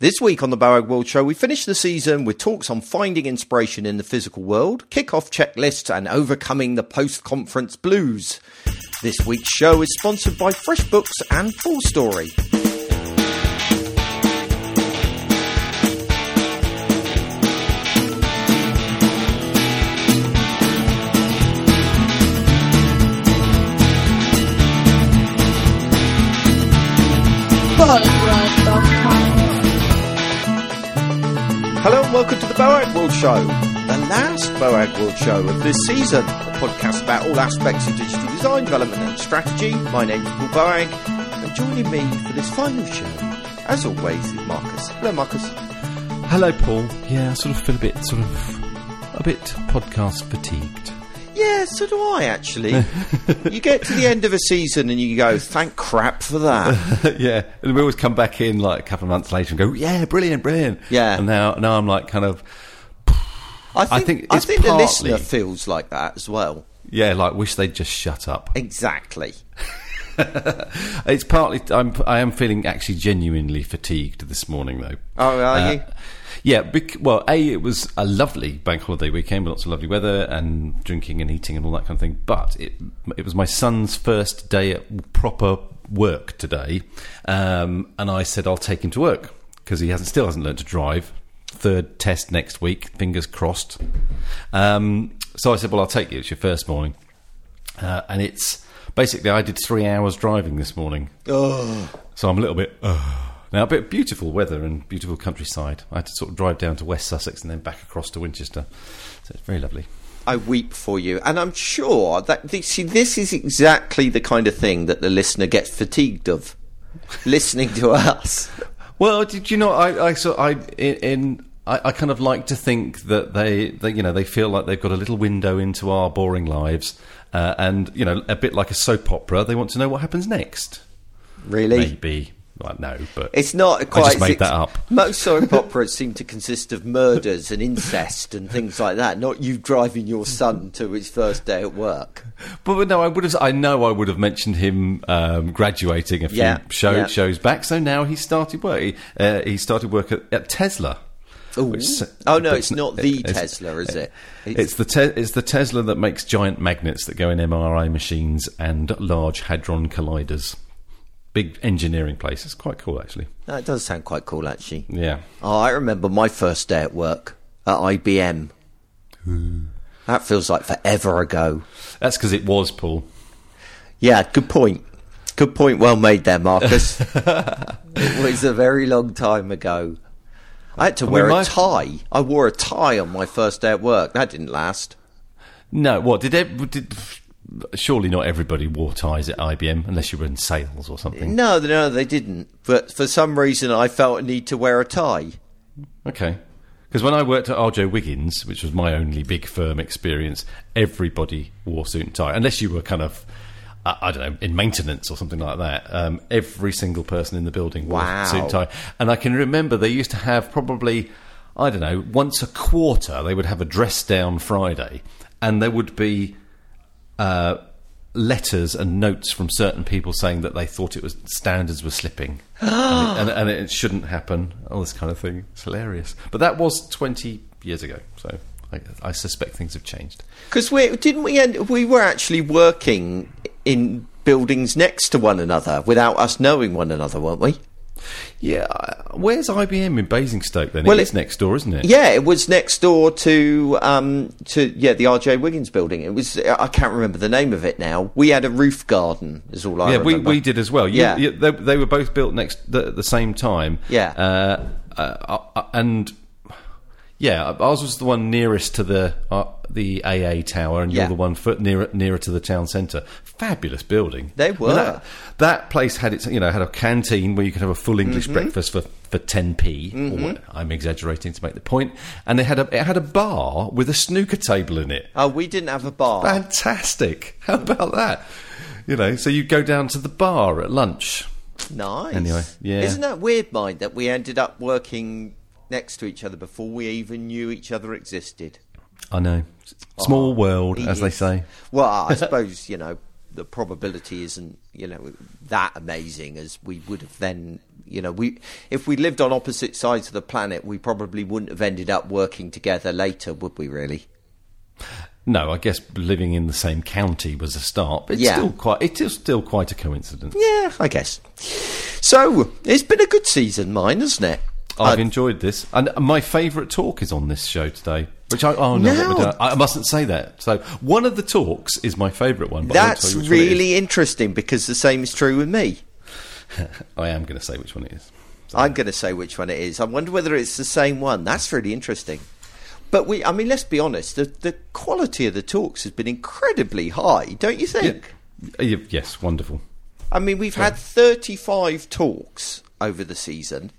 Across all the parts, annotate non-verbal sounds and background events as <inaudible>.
This week on the Boagworld Show, we finish the season with talks on finding inspiration in the physical world, kick-off checklists, and overcoming the post-conference blues. This week's show is sponsored by FreshBooks and FullStory. To the Boagworld Show, the last Boagworld Show of this season, a podcast about all aspects of digital design, development and strategy. My name's Paul Boag, and joining me for this final show, as always, is Marcus. Hello, Marcus. Hello, Paul. Yeah, I sort of feel a bit, sort of, a bit podcast fatigued. Yeah, so do I actually. you get to the end of a season and you go, thank crap for that. <laughs> yeah, and we always come back in like a couple of months later and go, yeah, brilliant, brilliant. Yeah. and now, now I'm like kind of, I think, I think think, it's the listener feels like that as well. yeah, like wish they'd just shut up. Exactly. <laughs> It's partly, I'm, I am feeling actually genuinely fatigued this morning though. Oh, are Uh, you? Yeah, bec- well, A, it was a lovely bank holiday weekend with lots of lovely weather and drinking and eating and all that kind of thing. But it, it was my son's first day at proper work today. Um, and I said, I'll take him to work because he hasn't, still hasn't learned to drive. Third test next week, fingers crossed. Um, so I said, Well, I'll take you. It's your first morning. Uh, and it's basically, I did three hours driving this morning. Oh, So I'm a little bit. Uh, now, a bit beautiful weather and beautiful countryside. I had to sort of drive down to West Sussex and then back across to Winchester. So it's very lovely. I weep for you, and I'm sure that th- see this is exactly the kind of thing that the listener gets fatigued of, <laughs> listening to us. Well, did you know? I, I so I in. in I, I kind of like to think that they, they, you know, they feel like they've got a little window into our boring lives, uh, and you know, a bit like a soap opera. They want to know what happens next. Really, Maybe, well, no, but it's not quite. just made that up. <laughs> Most soap operas seem to consist of murders and incest and things like that. Not you driving your son to his first day at work. But no, I would have. I know I would have mentioned him um, graduating a few Yeah, show, yeah. shows back. So now he started work. He, uh, he started work at, at Tesla. Which Oh no, it's not the it's- Tesla, is it? It's the te- it's the Tesla that makes giant magnets that go in MRI machines and large hadron colliders. Big engineering place. It's quite cool, actually. That does sound quite cool, actually. Yeah. Oh, I remember my first day at work at IBM. That feels like forever ago. That's because it was Paul. Yeah, good point. Good point. Well made there, Marcus. <laughs> it was a very long time ago. I had to mean, wear my- a tie. I wore a tie on my first day at work. That didn't last. No, what did it? Did, surely not everybody wore ties at IBM unless you were in sales or something. No, no, they didn't. But for some reason, I felt a need to wear a tie. Okay. Because when I worked at RJ Wiggins, which was my only big firm experience, everybody wore suit and tie, unless you were kind of, uh, I don't know, in maintenance or something like that. Um, every single person in the building wore Wow. suit and tie. And I can remember they used to have probably, I don't know, once a quarter they would have a dress down Friday, and there would be uh, letters and notes from certain people saying that they thought it was standards were slipping <gasps> and, it, and, and it shouldn't happen. All this kind of thing. It's hilarious. But that was twenty years ago, so I, I suspect things have changed. Because we didn't we end, we were actually working in buildings next to one another without us knowing one another, weren't we? Yeah, where's IBM in Basingstoke then? Well, it's it- next door, isn't it? Yeah, it was next door to um to yeah the RJ Wiggins building. It was I can't remember the name of it now. We had a roof garden. Is all I yeah, we, remember. we did as well. You- Yeah. you- they, they were both built next the, at the same time. Yeah. uh, uh, uh, and yeah, ours was the one nearest to the uh, the AA tower, and Yeah. you're the one foot nearer nearer to the town centre. Fabulous building. They I mean, were. that, that place had its you know had a canteen where you could have a full English Mm-hmm. breakfast for for 10p. Or what, I'm exaggerating to make the point. And it had a it had a bar with a snooker table in it. Oh, we didn't have a bar. Fantastic! <laughs> How about that? You know, so you go down to the bar at lunch. Nice. Anyway, yeah. Isn't that weird, mind, that we ended up working next to each other before we even knew each other existed? I know. Small world, as they say. Well, I suppose <laughs> you know the probability isn't you know that amazing as we would have then you know we if we lived on opposite sides of the planet we probably wouldn't have ended up working together later would we really No, I guess living in the same county was a start, but it's Yeah. still quite it is still quite a coincidence. yeah i guess so it's been a good season mine hasn't it I've Uh, enjoyed this, and my favourite talk is on this show today. Which I oh no, Now- I, mustn't say that. So one of the talks is my favourite one. But I that's tell you which one really interesting because the same is true with me <laughs> I am going to say which one it is. I'm going to say which one it is. I wonder whether it's the same one. That's really interesting. But we, I mean, let's be honest. The the quality of the talks has been incredibly high, don't you think? Uh, y- Yes, wonderful. I mean, we've had 35 talks over the season,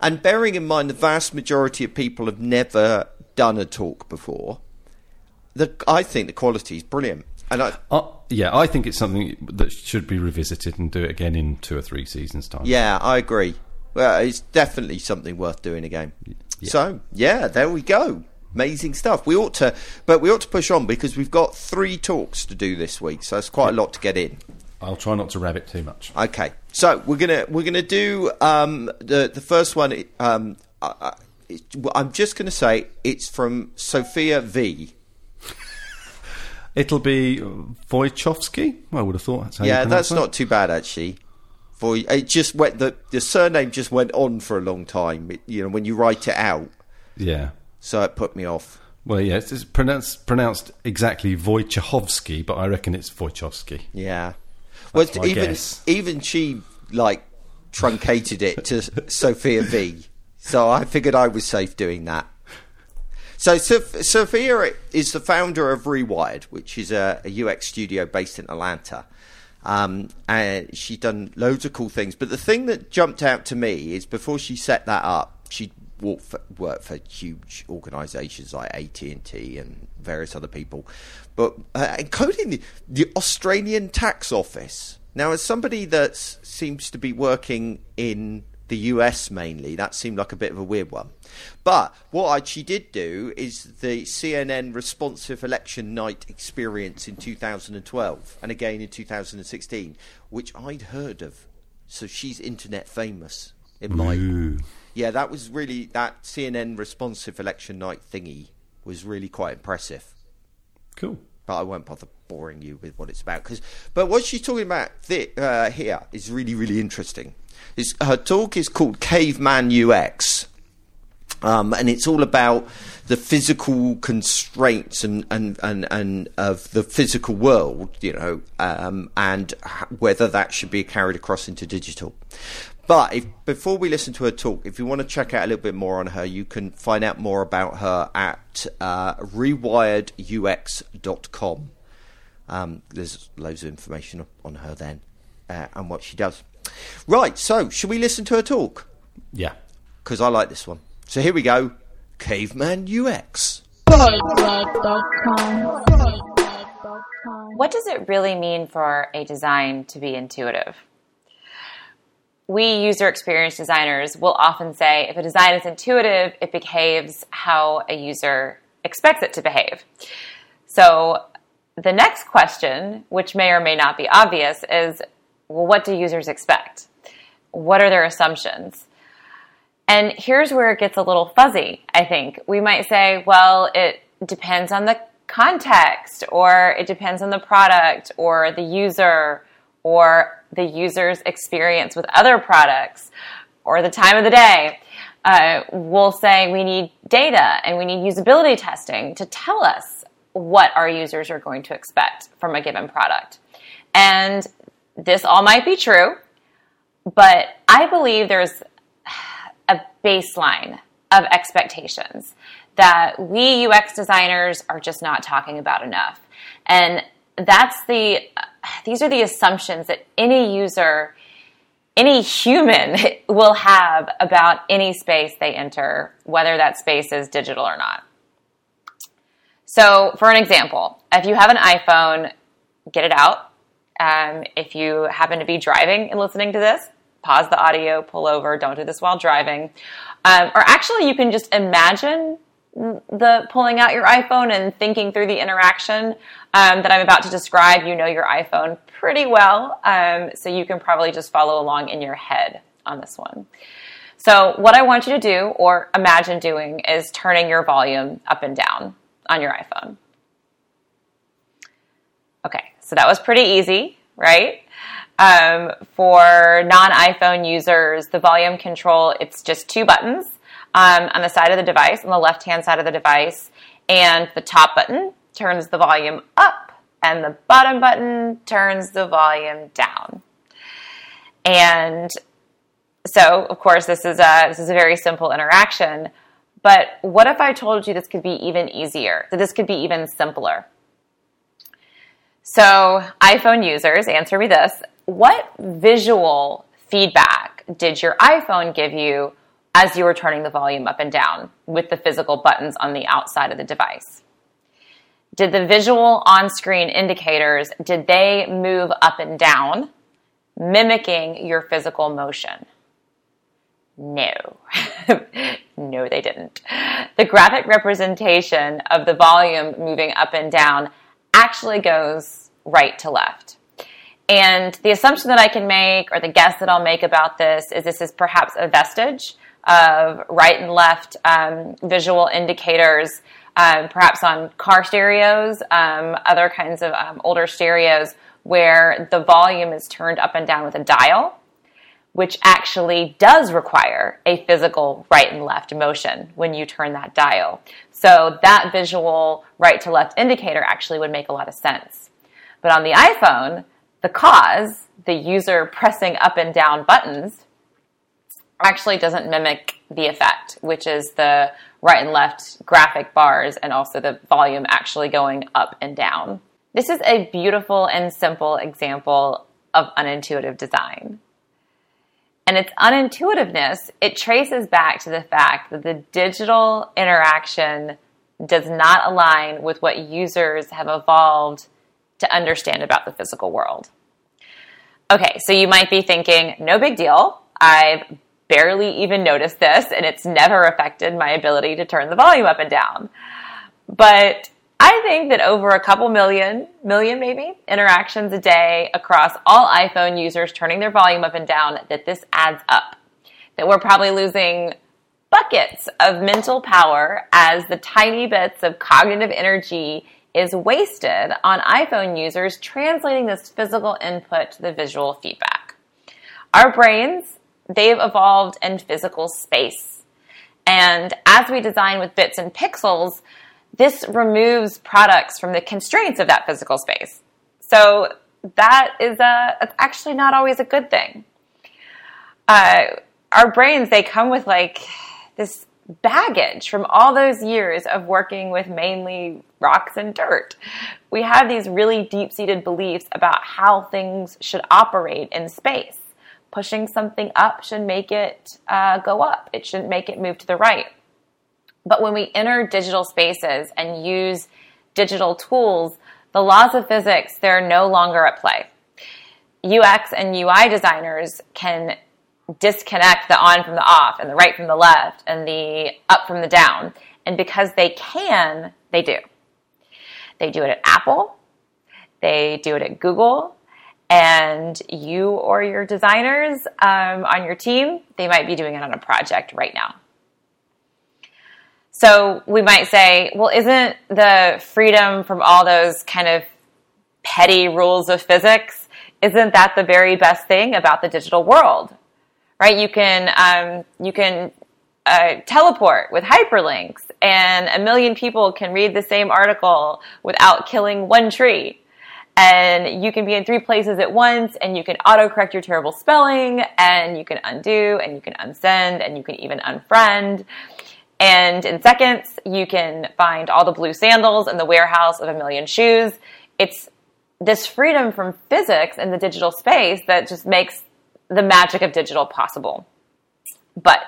and bearing in mind the vast majority of people have never done a talk before, the, I think the quality is brilliant. And I, Uh, yeah, I think it's something that should be revisited and do it again in two or three seasons' time. Yeah, I agree. Well, it's definitely something worth doing again. So, yeah, there we go. Amazing stuff. We ought to, but we ought to push on because we've got three talks to do this week, so it's quite a lot to get in. I'll try not to rabbit too much. Okay, so we're gonna we're gonna do um, the the first one. Um, I, I'm just gonna say it's from Sophia V. <laughs> It'll be Wojciechowski. I would have thought. That's how yeah, that's that. not too bad actually. For it just went the the surname just went on for a long time. It, you know, when you write it out, Yeah. so it put me off. Well, yes, it's pronounced pronounced exactly Wojciechowski, but I reckon it's Wojciechowski. Yeah. Well, That's my even guess. even she like truncated it to <laughs> Sophia V. So I figured I was safe doing that. So Sophia is the founder of Rewired, which is a, a UX studio based in Atlanta. Um, and she's done loads of cool things. But the thing that jumped out to me is before she set that up, she worked for, worked for huge organisations like AT and T and various other people, but uh, including the, the Australian Tax Office. Now, as somebody that seems to be working in the US mainly, that seemed like a bit of a weird one. But what I, she did do is the CNN responsive election night experience in 2012 and again in 2016, which I'd heard of. So she's internet famous in my Ooh. yeah, that was really that CNN responsive election night thingy was really quite impressive. Cool. But I won't bother boring you with what it's about. Cause, but what she's talking about thi- uh, here is really, really interesting. It's, her talk is called Caveman UX. Um, and it's all about the physical constraints and, and, and, and of the physical world, you know, um, and whether that should be carried across into digital. But if, before we listen to her talk, if you want to check out a little bit more on her, you can find out more about her at uh, rewiredux.com. Um, there's loads of information on her then uh, and what she does. Right, so should we listen to her talk? Yeah. Because I like this one. So here we go Caveman UX. What does it really mean for a design to be intuitive? We user experience designers will often say if a design is intuitive, it behaves how a user expects it to behave. So the next question, which may or may not be obvious, is well, what do users expect? What are their assumptions? And here's where it gets a little fuzzy, I think. We might say, well, it depends on the context, or it depends on the product, or the user, or the user's experience with other products, or the time of the day. Uh, we'll say we need data and we need usability testing to tell us what our users are going to expect from a given product. And this all might be true, but I believe there's a baseline of expectations that we UX designers are just not talking about enough. And that's the these are the assumptions that any user any human <laughs> will have about any space they enter, whether that space is digital or not. So, for an example, if you have an iPhone, get it out. Um, if you happen to be driving and listening to this, pause the audio, pull over, don't do this while driving. Um, or actually, you can just imagine the pulling out your iPhone and thinking through the interaction um, that I'm about to describe, you know your iPhone pretty well, um, so you can probably just follow along in your head on this one. So, what I want you to do, or imagine doing, is turning your volume up and down on your iPhone. Okay, so that was pretty easy, right? Um, for non iPhone users, the volume control, it's just two buttons um, on the side of the device, on the left hand side of the device, and the top button turns the volume up, and the bottom button turns the volume down. And so, of course, this is a this is a very simple interaction. But what if I told you this could be even easier? That this could be even simpler? So, iPhone users, answer me this: What visual feedback did your iPhone give you as you were turning the volume up and down with the physical buttons on the outside of the device? Did the visual on-screen indicators did they move up and down mimicking your physical motion? No. <laughs> no, they didn't. The graphic representation of the volume moving up and down actually goes right to left. And the assumption that I can make, or the guess that I'll make about this, is this is perhaps a vestige of right and left um, visual indicators, um, perhaps on car stereos, um, other kinds of um, older stereos, where the volume is turned up and down with a dial, which actually does require a physical right and left motion when you turn that dial. So that visual right to left indicator actually would make a lot of sense. But on the iPhone, the cause, the user pressing up and down buttons, actually doesn't mimic the effect, which is the right and left graphic bars and also the volume actually going up and down. This is a beautiful and simple example of unintuitive design. And its unintuitiveness, it traces back to the fact that the digital interaction does not align with what users have evolved to understand about the physical world. Okay, so you might be thinking, no big deal. I've barely even noticed this, and it's never affected my ability to turn the volume up and down. But I think that over a couple million, million maybe, interactions a day across all iPhone users turning their volume up and down, that this adds up. That we're probably losing buckets of mental power as the tiny bits of cognitive energy is wasted on iPhone users translating this physical input to the visual feedback. Our brains they've evolved in physical space. And as we design with bits and pixels, this removes products from the constraints of that physical space. So that is a, actually not always a good thing. Uh, our brains, they come with like this baggage from all those years of working with mainly rocks and dirt. We have these really deep seated beliefs about how things should operate in space pushing something up should make it uh, go up. It shouldn't make it move to the right. But when we enter digital spaces and use digital tools, the laws of physics, they're no longer at play. UX and UI designers can disconnect the on from the off and the right from the left and the up from the down. And because they can, they do. They do it at Apple. They do it at Google and you or your designers um, on your team, they might be doing it on a project right now. So we might say, well, isn't the freedom from all those kind of petty rules of physics, isn't that the very best thing about the digital world? Right? You can, um, you can uh, teleport with hyperlinks and a million people can read the same article without killing one tree and you can be in three places at once and you can autocorrect your terrible spelling and you can undo and you can unsend and you can even unfriend. And in seconds, you can find all the blue sandals in the warehouse of a million shoes. It's this freedom from physics in the digital space that just makes the magic of digital possible. But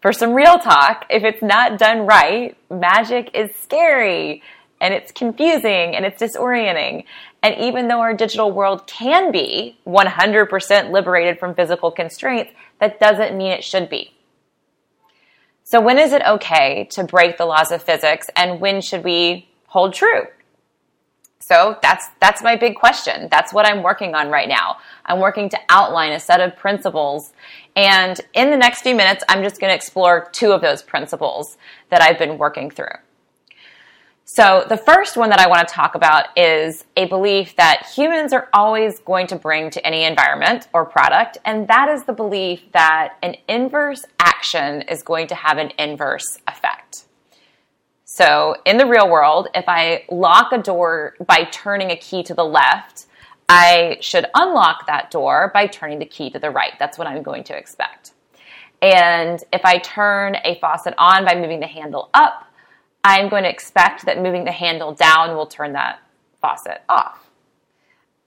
for some real talk, if it's not done right, magic is scary and it's confusing and it's disorienting. And even though our digital world can be 100% liberated from physical constraints, that doesn't mean it should be. So, when is it okay to break the laws of physics and when should we hold true? So that's that's my big question. That's what I'm working on right now. I'm working to outline a set of principles and in the next few minutes I'm just going to explore two of those principles that I've been working through. So the first one that I want to talk about is a belief that humans are always going to bring to any environment or product and that is the belief that an inverse action is going to have an inverse effect. So in the real world, if I lock a door by turning a key to the left, I should unlock that door by turning the key to the right. That's what I'm going to expect. And if I turn a faucet on by moving the handle up, I'm going to expect that moving the handle down will turn that faucet off.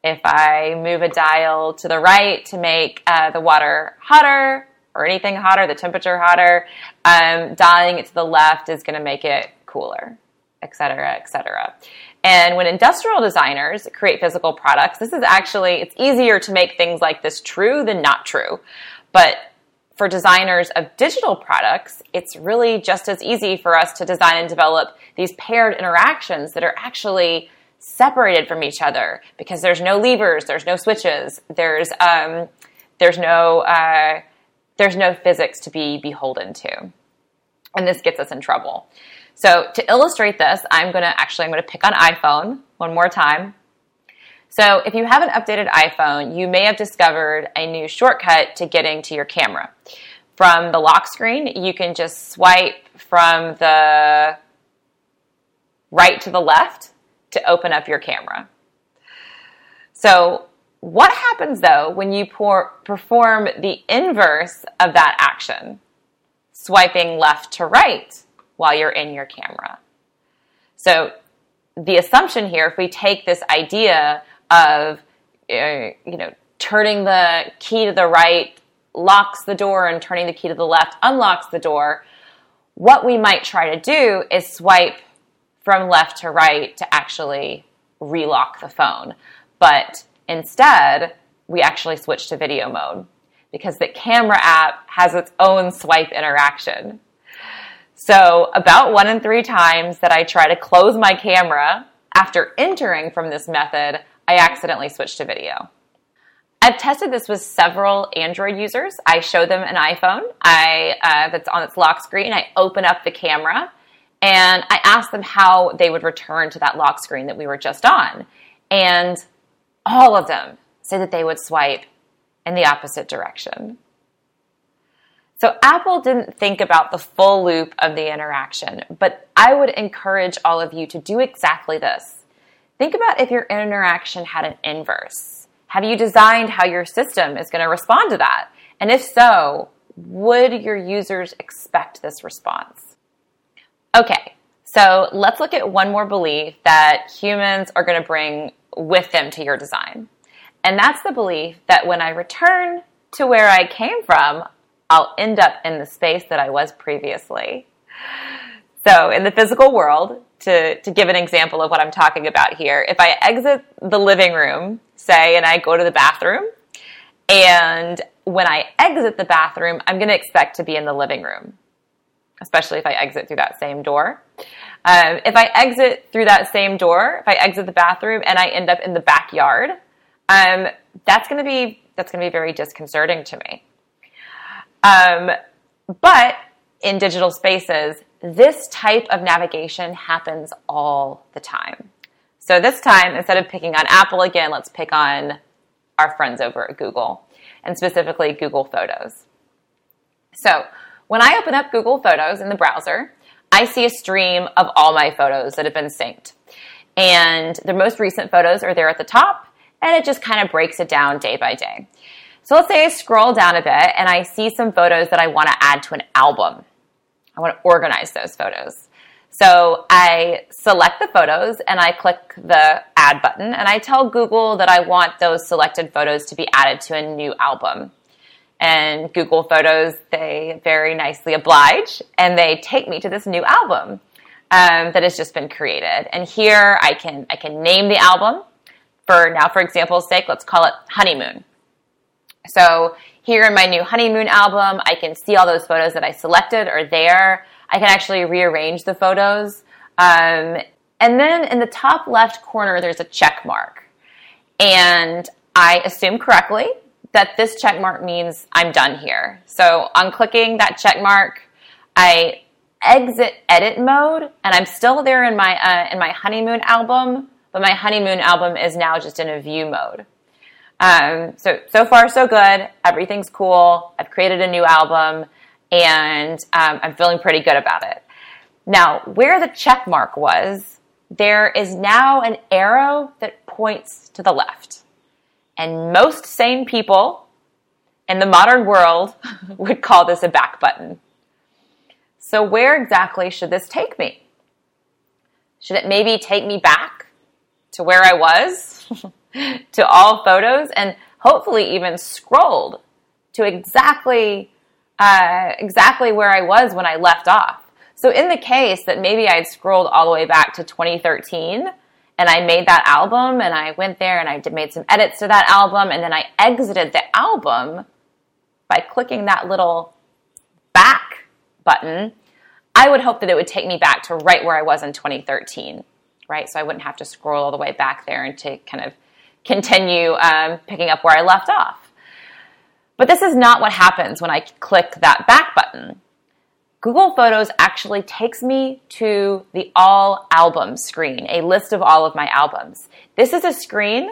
If I move a dial to the right to make uh, the water hotter or anything hotter, the temperature hotter, um, dialing it to the left is going to make it cooler, et cetera, et cetera. And when industrial designers create physical products, this is actually, it's easier to make things like this true than not true. But for designers of digital products, it's really just as easy for us to design and develop these paired interactions that are actually separated from each other because there's no levers, there's no switches, there's um, there's no uh, there's no physics to be beholden to, and this gets us in trouble. So to illustrate this, I'm going to actually, I'm going to pick on iPhone one more time. So if you have an updated iPhone, you may have discovered a new shortcut to getting to your camera. From the lock screen, you can just swipe from the right to the left to open up your camera. So what happens though when you pour, perform the inverse of that action, swiping left to right? while you're in your camera. So the assumption here, if we take this idea of, uh, you know, turning the key to the right locks the door and turning the key to the left unlocks the door, what we might try to do is swipe from left to right to actually relock the phone. But instead, we actually switch to video mode because the camera app has its own swipe interaction. So, about one in three times that I try to close my camera after entering from this method, I accidentally switched to video. I've tested this with several Android users. I show them an iPhone I, uh, that's on its lock screen. I open up the camera and I ask them how they would return to that lock screen that we were just on. And all of them say that they would swipe in the opposite direction. So Apple didn't think about the full loop of the interaction, but I would encourage all of you to do exactly this. Think about if your interaction had an inverse. Have you designed how your system is going to respond to that? And if so, would your users expect this response? Okay, so let's look at one more belief that humans are going to bring with them to your design. And that's the belief that when I return to where I came from, I'll end up in the space that I was previously. So, in the physical world, to, to give an example of what I'm talking about here, if I exit the living room, say, and I go to the bathroom, and when I exit the bathroom, I'm going to expect to be in the living room, especially if I exit through that same door. Um, if I exit through that same door, if I exit the bathroom and I end up in the backyard, um, that's going to be that's going to be very disconcerting to me. Um, but in digital spaces, this type of navigation happens all the time. So this time, instead of picking on Apple again, let's pick on our friends over at Google, and specifically Google Photos. So when I open up Google Photos in the browser, I see a stream of all my photos that have been synced. And the most recent photos are there at the top, and it just kind of breaks it down day by day. So let's say I scroll down a bit and I see some photos that I want to add to an album. I want to organize those photos. So I select the photos and I click the add button and I tell Google that I want those selected photos to be added to a new album. And Google Photos, they very nicely oblige and they take me to this new album um, that has just been created. And here I can I can name the album. For now, for example's sake, let's call it Honeymoon. So here in my new honeymoon album, I can see all those photos that I selected are there. I can actually rearrange the photos. Um, and then in the top left corner, there's a check mark. And I assume correctly that this check mark means I'm done here. So on clicking that check mark, I exit edit mode and I'm still there in my, uh, in my honeymoon album, but my honeymoon album is now just in a view mode. Um, so, so far so good. Everything's cool. I've created a new album and um, I'm feeling pretty good about it. Now, where the check mark was, there is now an arrow that points to the left. And most sane people in the modern world <laughs> would call this a back button. So, where exactly should this take me? Should it maybe take me back to where I was, <laughs> <laughs> to all photos, and hopefully even scrolled to exactly uh, exactly where I was when I left off? So, in the case that maybe I'd scrolled all the way back to 2013 and I made that album and I went there and I made some edits to that album and then I exited the album by clicking that little back button, I would hope that it would take me back to right where I was in 2013, right? So I wouldn't have to scroll all the way back there and to kind of continue um, picking up where I left off. But this is not what happens when I click that back button. Google Photos actually takes me to the All Albums screen, a list of all of my albums. This is a screen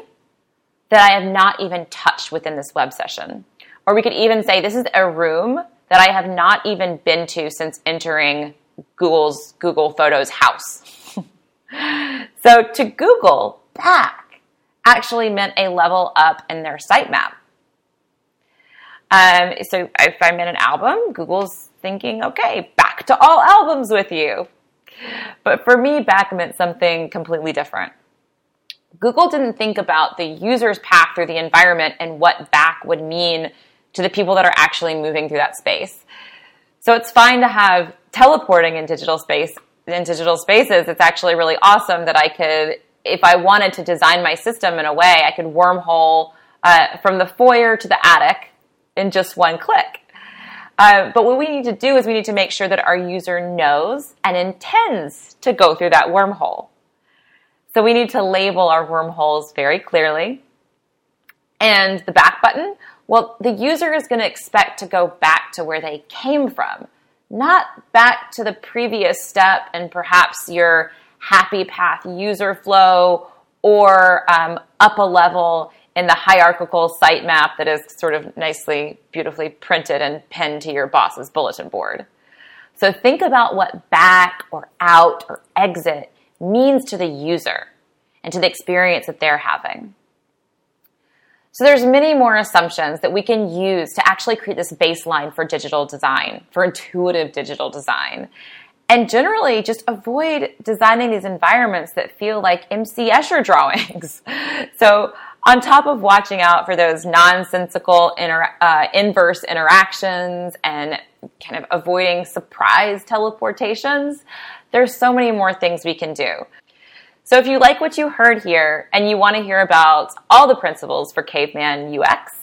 that I have not even touched within this web session. Or we could even say this is a room that I have not even been to since entering Google's Google Photos house. <laughs> so to Google, back actually meant a level up in their sitemap. Um, so if I'm in an album, Google's thinking, okay, back to all albums with you. But for me, back meant something completely different. Google didn't think about the user's path through the environment and what back would mean to the people that are actually moving through that space. So it's fine to have teleporting in digital space in digital spaces. It's actually really awesome that I could, if I wanted to design my system in a way, I could wormhole uh, from the foyer to the attic in just one click. Uh, but what we need to do is we need to make sure that our user knows and intends to go through that wormhole. So we need to label our wormholes very clearly. And the back button, well, the user is going to expect to go back to where they came from, not back to the previous step and perhaps your happy path user flow or um, up a level in the hierarchical sitemap that is sort of nicely, beautifully printed and pinned to your boss's bulletin board. So think about what back or out or exit means to the user and to the experience that they're having. So there's many more assumptions that we can use to actually create this baseline for digital design, for intuitive digital design. And generally just avoid designing these environments that feel like MC Escher drawings. <laughs> so on top of watching out for those nonsensical inter- uh, inverse interactions and kind of avoiding surprise teleportations, there's so many more things we can do. So if you like what you heard here and you want to hear about all the principles for Caveman UX,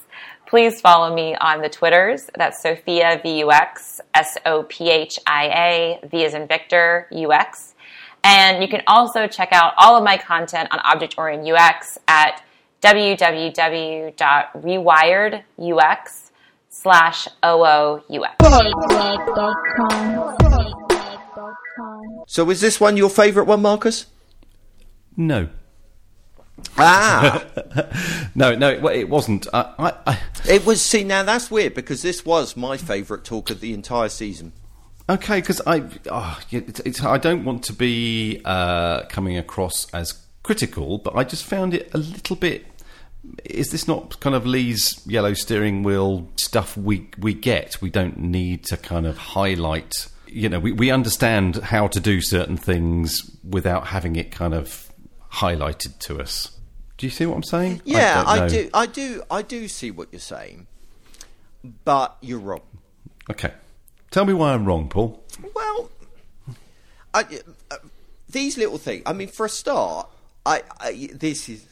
please follow me on the Twitters. That's Sophia VUX, S O P H I A, V as in Victor, UX. And you can also check out all of my content on Object Oriented UX at www.rewiredux slash OOUX. So is this one your favourite one, Marcus? No. Ah, <laughs> No, no, it, it wasn't. I, I, I, it was. See, now that's weird because this was my favourite talk of the entire season. okay, because I, oh, it's, it's, I don't want to be uh, coming across as critical, but I just found it a little bit. Is this not kind of Lee's yellow steering wheel stuff we we get? We don't need to kind of highlight. You know, we, we understand how to do certain things without having it kind of highlighted to us. Do you see what I'm saying? Yeah, don't I, do. I do. I do see what you're saying, but you're wrong. Okay, tell me why I'm wrong, Paul. Well, I, uh, these little things. I mean, for a start, I, I this is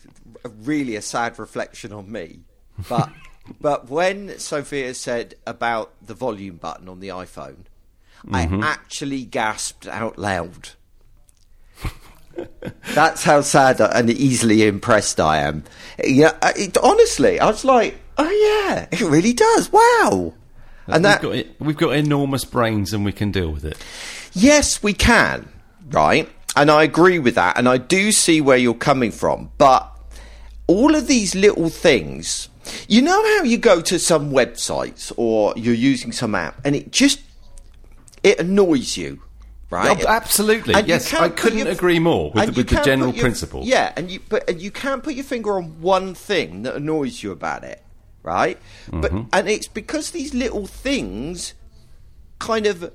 really a sad reflection on me, <laughs> but but when Sophia said about the volume button on the iPhone, Mm-hmm. I actually gasped out loud. <laughs> That's how sad and easily impressed I am. Yeah, uh, it, honestly, I was like, "Oh yeah, it really does. Wow!" And that, we've, got, we've got enormous brains and we can deal with it. yes, we can, right? And I agree with that, and I do see where you're coming from. But all of these little things, you know how you go to some websites or you're using some app, and it just it annoys you, right? Oh, absolutely. And yes, I couldn't your- agree more with, the, with the general your- principle. Yeah, and you but and you can't put your finger on one thing that annoys you about it, right? But Mm-hmm. and it's because these little things kind of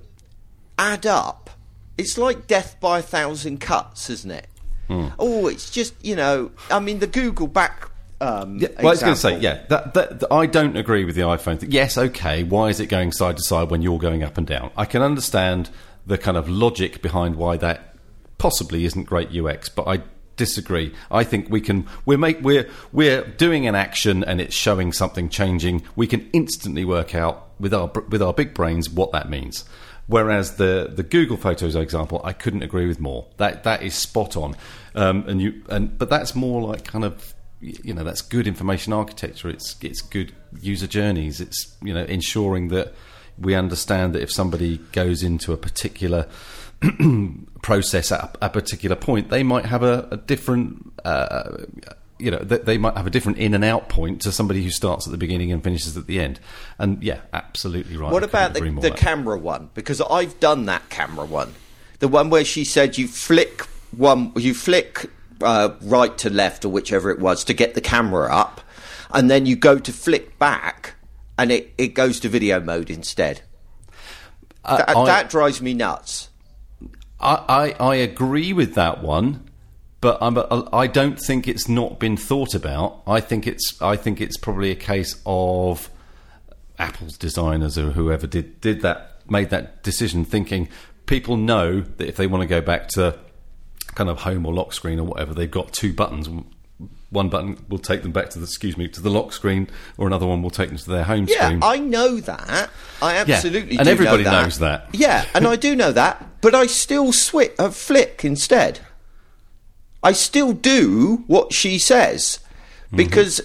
add up. It's like death by a thousand cuts, isn't it? Hmm. Oh, it's just you know. I mean, the Google back. Um, Yeah, well, I was going to say, yeah, that, that, that- I don't agree with the iPhone. Yes, okay, why is it going side to side when you're going up and down? I can understand the kind of logic behind why that possibly isn't great UX, but I disagree. I think we can we're make we're we're doing an action and it's showing something changing. We can instantly work out with our with our big brains what that means. Whereas the the Google Photos example, I couldn't agree with more. That that is spot on, um, and you and but that's more like kind of you know that's good information architecture. It's it's good user journeys. It's you know ensuring that we understand that if somebody goes into a particular <clears throat> process at a, particular point, they might have a, a different. Uh, you know, they, they might have a different in and out point to somebody who starts at the beginning and finishes at the end. And yeah, absolutely right. What I about the, the camera one? Because I've done that camera one. The one where she said you flick one, you flick uh, right to left or whichever it was to get the camera up, and then you go to flick back, and it, it goes to video mode instead. Uh, that, I- that drives me nuts. I, I, I agree with that one, but I'm, I don't think it's not been thought about. I think it's I think it's probably a case of Apple's designers or whoever did did that made that decision, thinking people know that if they want to go back to kind of home or lock screen or whatever, they've got two buttons. One button will take them back to the excuse me to the lock screen, or another one will take them to their home screen. Yeah, screen. I know that. I absolutely and do everybody know that. knows that. Yeah, and I do know that, but I still switch uh, flick instead. I still do what she says because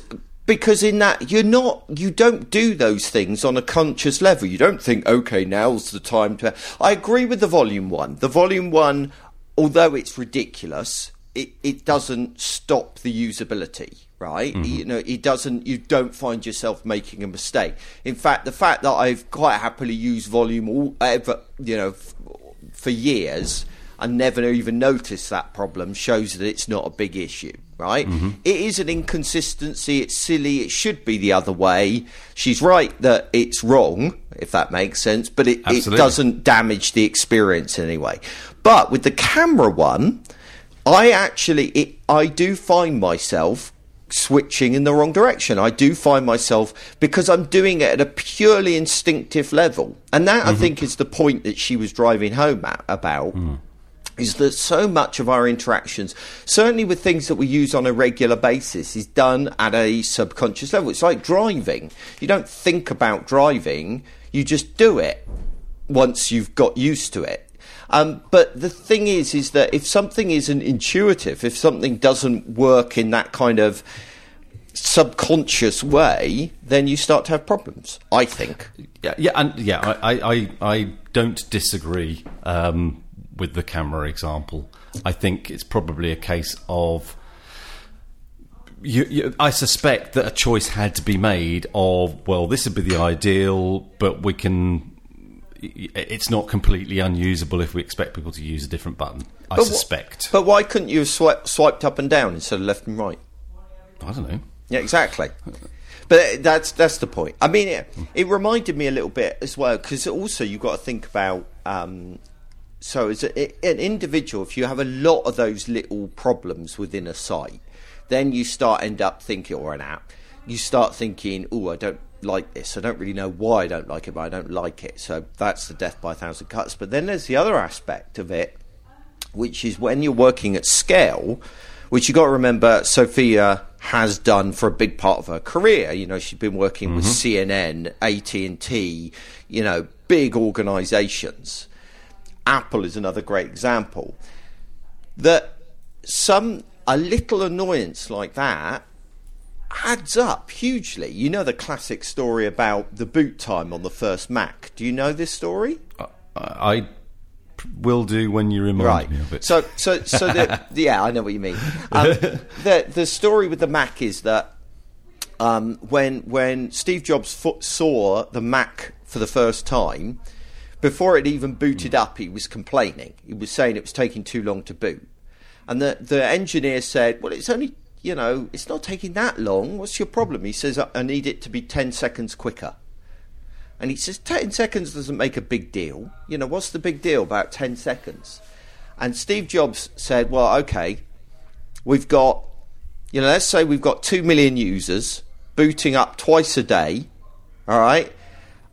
because in that you're not you don't do those things on a conscious level. You don't think okay now's the time to. I agree with the volume one. The volume one, although it's ridiculous, it, it doesn't stop the usability. Right, mm-hmm. you know, it doesn't. You don't find yourself making a mistake. In fact, the fact that I've quite happily used volume all ever, you know, f- for years and never even noticed that problem shows that it's not a big issue, right? Mm-hmm. It is an inconsistency. It's silly. It should be the other way. She's right that it's wrong, if that makes sense, but it, it doesn't damage the experience in any way. But with the camera one, I actually, it, I do find myself switching in the wrong direction. I do find myself because I'm doing it at a purely instinctive level, and that I mm-hmm. think is the point that she was driving home at, about. Mm. Is that so much of our interactions, certainly with things that we use on a regular basis, is done at a subconscious level? It's like driving. You don't think about driving, you just do it once you've got used to it. Um, but the thing is, is that if something isn't intuitive, if something doesn't work in that kind of subconscious way, then you start to have problems. I think. Yeah, yeah, and yeah, I, I, I, don't disagree um, with the camera example. I think it's probably a case of. You, you, I suspect that a choice had to be made of well, this would be the ideal, but we can. It's not completely unusable if we expect people to use a different button. I But wh- suspect. But why couldn't you have swi- swiped up and down instead of left and right? I don't know. Yeah, exactly. But that's that's the point. I mean, it, it reminded me a little bit as well because also you've got to think about. Um, so, as a, an individual, if you have a lot of those little problems within a site, then you start end up thinking, or an app, you start thinking, "Oh, I don't like this. I don't really know why I don't like it, but I don't like it." So that's the death by a thousand cuts. But then there's the other aspect of it, which is when you're working at scale, which you've got to remember Sophia has done for a big part of her career. You know, she's been working with mm-hmm. CNN, AT and T, you know, big organisations. Apple is another great example. That some a little annoyance like that adds up hugely. You know the classic story about the boot time on the first Mac. Do you know this story? I, I will do when you remind right. me of it. So, so, so the, <laughs> yeah, I know what you mean. Um, the the story with the Mac is that um, when when Steve Jobs saw the Mac for the first time, before it even booted up, he was complaining. He was saying it was taking too long to boot, and the the engineer said, "Well, it's only." You know, it's not taking that long. What's your problem? He says, I need it to be 10 seconds quicker. And he says, 10 seconds doesn't make a big deal. You know, what's the big deal about 10 seconds? And Steve Jobs said, well, okay, we've got, you know, let's say we've got 2 million users booting up twice a day, all right?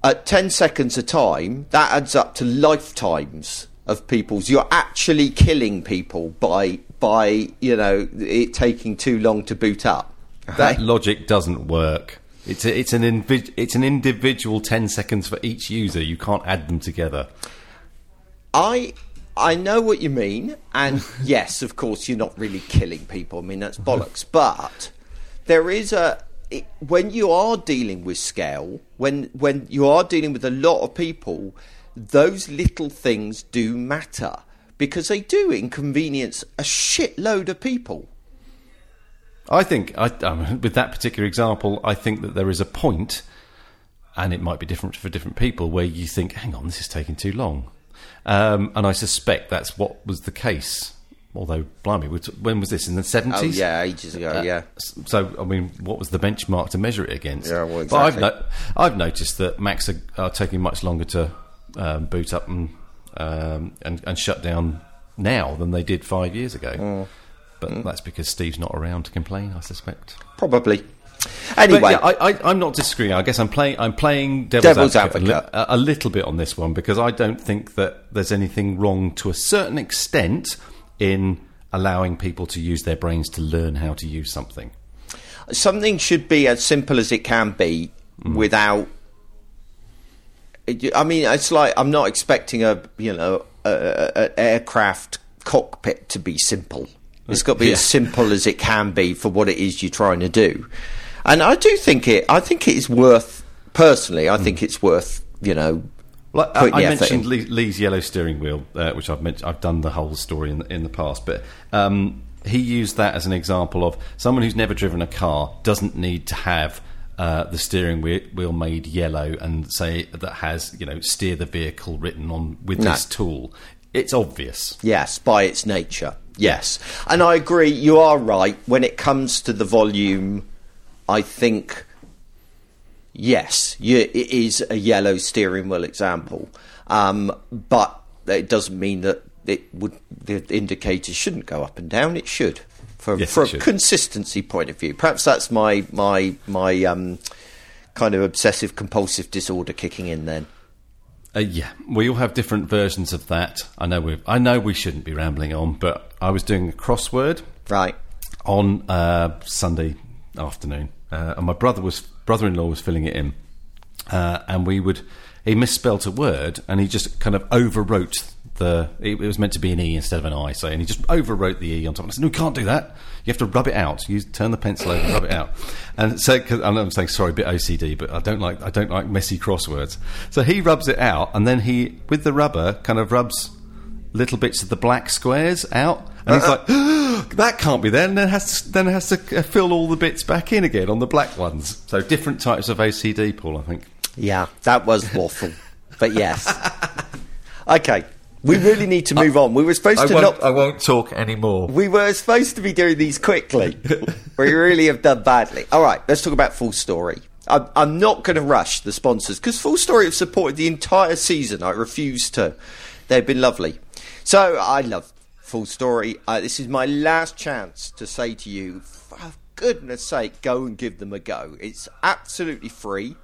At 10 seconds a time, that adds up to lifetimes of people's. You're actually killing people by, by you know, it taking too long to boot up. <laughs> that logic doesn't work. It's a, it's an invi- it's an individual ten seconds for each user. You can't add them together. I I know what you mean, and <laughs> yes, of course, you're not really killing people. I mean, that's bollocks. <laughs> But there is a it, when you are dealing with scale, when when you are dealing with a lot of people, those little things do matter because they do inconvenience a shitload of people. I think I, um, with that particular example, I think that there is a point, and it might be different for different people, where you think, "Hang on, this is taking too long," um, and I suspect that's what was the case. Although, blimey, when was this in the 70s? Oh yeah, ages ago. yeah, So, I mean, what was the benchmark to measure it against? Yeah, well, But I've, no- I've noticed that Macs are, are taking much longer to um, boot up and, um, and and shut down now than they did five years ago. Mm. But that's because Steve's not around to complain. I suspect. probably. Anyway, yeah, I, I, I'm not disagreeing. I guess I'm playing. I'm playing devil's, Devil's advocate, advocate. A, li- a little bit on this one because I don't think that there's anything wrong to a certain extent in allowing people to use their brains to learn how to use something. something should be as simple as it can be without I mean, it's like I'm not expecting a you know a, a, a aircraft cockpit to be simple. It's got to be Yeah. as simple as it can be for what it is you're trying to do. And I do think it. I think it is worth personally. I think it's worth you know. I, I mentioned. Lee, Lee's yellow steering wheel, uh, which I've meant, I've done the whole story in, in the past, but um, he used that as an example of someone who's never driven a car doesn't need to have uh, the steering wheel, made yellow and say that has you know steer the vehicle written on with No. this tool. It's obvious. Yes, by its nature. Yes. And I agree, you are right. When it comes to the volume, I think, yes, you, it is a yellow steering wheel example. Um, but it doesn't mean that it would the indicators shouldn't go up and down. It should. For, Yes, for a should. consistency point of view. Perhaps that's my my my um, kind of obsessive compulsive disorder kicking in then. Uh, yeah, we all have different versions of that. I know we I know we shouldn't be rambling on, but I was doing a crossword Right. on uh, Sunday afternoon, uh, and my brother was brother-in-law was filling it in, uh, and we would he misspelt a word and he just kind of overwrote the it, it was meant to be an e instead of an i, so and he just overwrote the e on top. I said, "No, you can't do that. You have to rub it out. You turn the pencil over, rub it out." And so, cause, and I'm saying sorry, a bit OCD, but I don't like I don't like messy crosswords. So he rubs it out, and then he with the rubber kind of rubs little bits of the black squares out, and he's like, "That can't be there." And then has to, then has to uh, fill all the bits back in again on the black ones. So different types of OCD, Paul. I think. Yeah, that was waffle. but yes. <laughs> Okay. We really need to move on. We were supposed to not. I won't talk anymore. We were supposed to be doing these quickly. <laughs> we really have done badly. All right, let's talk about FullStory. I'm, I'm not going to rush the sponsors because FullStory have supported the entire season. I refuse to. They've been lovely. So I love FullStory. Uh, this is my last chance to say to you, for goodness sake, go and give them a go. It's absolutely free.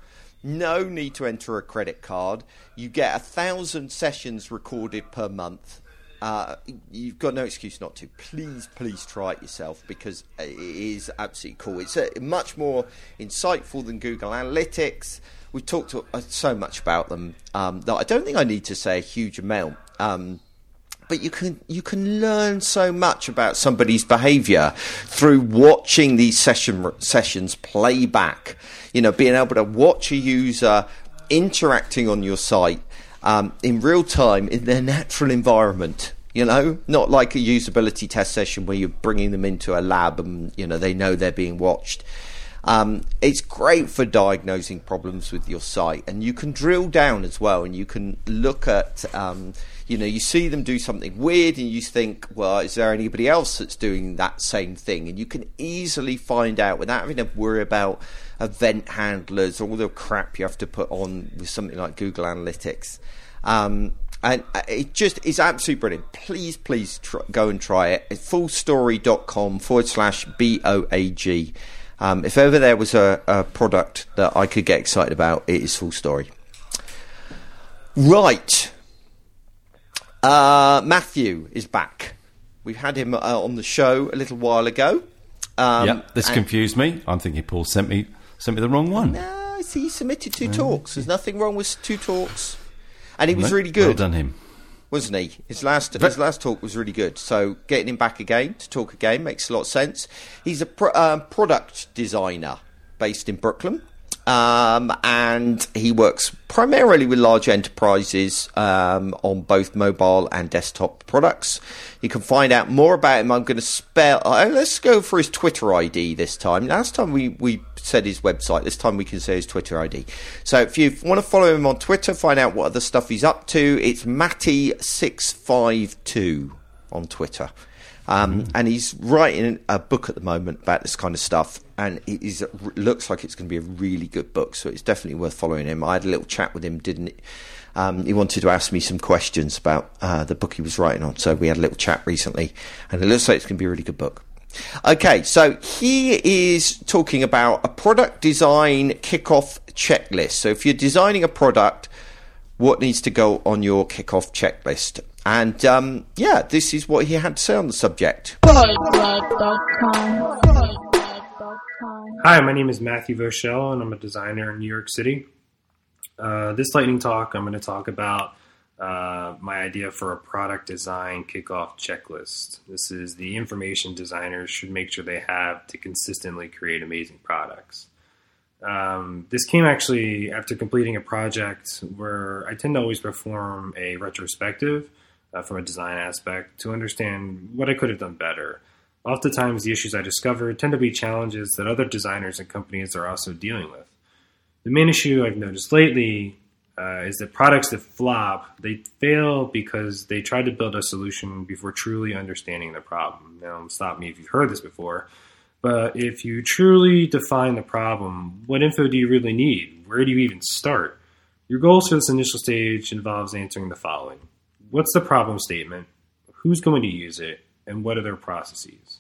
No need to enter a credit card. You get a thousand sessions recorded per month. Uh, you've got no excuse not to. Please, please try it yourself because it is absolutely cool. It's uh, much more insightful than Google Analytics. We've talked uh, so much about them um, that I don't think I need to say a huge amount. Um, but you can you can learn so much about somebody's behaviour through watching these session sessions play back. You know, being able to watch a user interacting on your site um, in real time in their natural environment. You know, not like a usability test session where you're bringing them into a lab and you know they know they're being watched. Um, it's great for diagnosing problems with your site, and you can drill down as well, and you can look at. Um, you know, you see them do something weird, and you think, well, is there anybody else that's doing that same thing? And you can easily find out without having to worry about event handlers, all the crap you have to put on with something like Google Analytics. Um, and uh, it just is absolutely brilliant. Please, please tr- go and try it. It's fullstory.com forward slash B O A G. Um, if ever there was a, a, product that I could get excited about, it is FullStory. Right. Uh, Matthew is back. We've had him uh, on the show a little while ago. Um, yep, this confused me. I'm thinking Paul sent me sent me the wrong one. No, see, he submitted two talks. There's nothing wrong with two talks, and he was really good. Well done him, wasn't he? His last his last talk was really good. So getting him back again to talk again makes a lot of sense. He's a pro, um, product designer based in Brooklyn. Um, and he works primarily with large enterprises um, on both mobile and desktop products. You can find out more about him. I'm going to spell. Uh, let's go for his Twitter ID this time. Last time we, we said his website. This time we can say his Twitter ID. So if you want to follow him on Twitter, find out what other stuff he's up to. It's Matty652 on Twitter. Um. And he's writing a book at the moment about this kind of stuff, and it looks like it's going to be a really good book. So it's definitely worth following him. I had a little chat with him, didn't it? Um, he wanted to ask me some questions about uh, the book he was writing on, so we had a little chat recently, and it looks like it's going to be a really good book. Okay, so he is talking about a product design kickoff checklist. So if you're designing a product, what needs to go on your kickoff checklist? And um, yeah, this is what he had to say on the subject. Hi, my name is Matthew Voshell, and I'm a designer in New York City. Uh, this lightning talk, I'm going to talk about uh, my idea for a product design kickoff checklist. This is the information designers should make sure they have to consistently create amazing products. Um, this came actually after completing a project where I tend to always perform a retrospective uh, from a design aspect to understand what I could have done better. Oftentimes, the issues I discover tend to be challenges that other designers and companies are also dealing with. The main issue I've noticed lately uh, is that products that flop they fail because they try to build a solution before truly understanding the problem. Now, stop me if you've heard this before, but if you truly define the problem, what info do you really need? Where do you even start? Your goals for this initial stage involves answering the following what's the problem statement, who's going to use it, and what are their processes.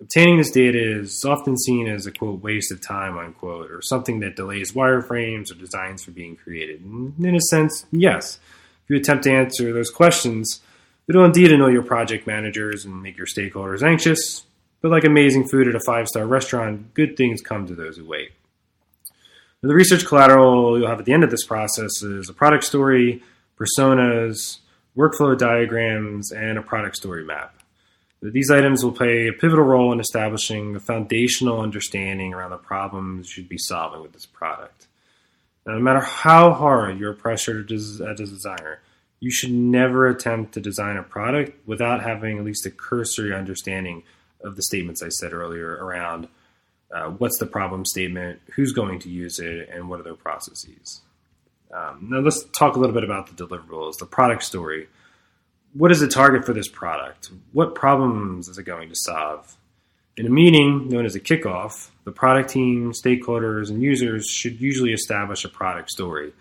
Obtaining this data is often seen as a quote waste of time unquote, or something that delays wireframes or designs from being created. And in a sense, yes. If you attempt to answer those questions, it'll indeed annoy your project managers and make your stakeholders anxious. But like amazing food at a five star restaurant, good things come to those who wait. Now, the research collateral you'll have at the end of this process is a product story, personas, workflow diagrams, and a product story map. These items will play a pivotal role in establishing a foundational understanding around the problems you should be solving with this product. Now, no matter how hard you're pressured as a designer, you should never attempt to design a product without having at least a cursory understanding of the statements I said earlier around uh, what's the problem statement, who's going to use it, and what are their processes. Um, now let's talk a little bit about the deliverables, the product story. What is the target for this product? What problems is it going to solve? In a meeting known as a kickoff, the product team, stakeholders, and users should usually establish a product story.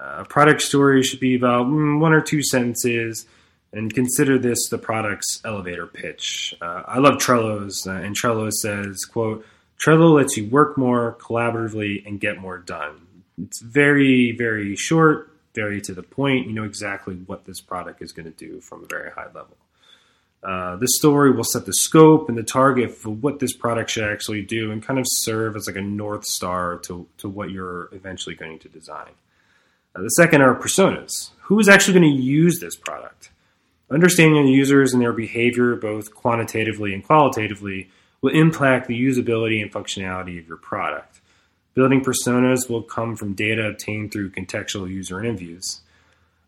Uh, a product story should be about mm, one or two sentences, and consider this the product's elevator pitch. Uh, I love Trello's, uh, and Trello says, "quote Trello lets you work more collaboratively and get more done." It's very, very short, very to the point. You know exactly what this product is going to do from a very high level. Uh, this story will set the scope and the target for what this product should actually do and kind of serve as like a north star to, to what you're eventually going to design. Uh, the second are personas. Who is actually going to use this product? Understanding the users and their behavior, both quantitatively and qualitatively, will impact the usability and functionality of your product. Building personas will come from data obtained through contextual user interviews.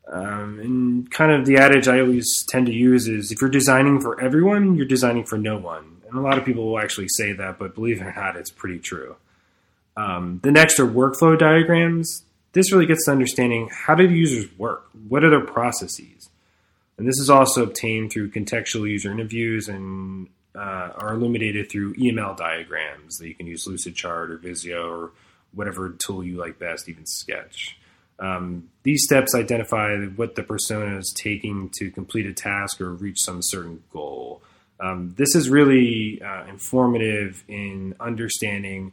Um, and kind of the adage I always tend to use is if you're designing for everyone, you're designing for no one. And a lot of people will actually say that, but believe it or not, it's pretty true. Um, the next are workflow diagrams. This really gets to understanding how do the users work? What are their processes? And this is also obtained through contextual user interviews and uh, are illuminated through UML diagrams that you can use Lucidchart or Visio or whatever tool you like best, even Sketch. Um, these steps identify what the persona is taking to complete a task or reach some certain goal. Um, this is really uh, informative in understanding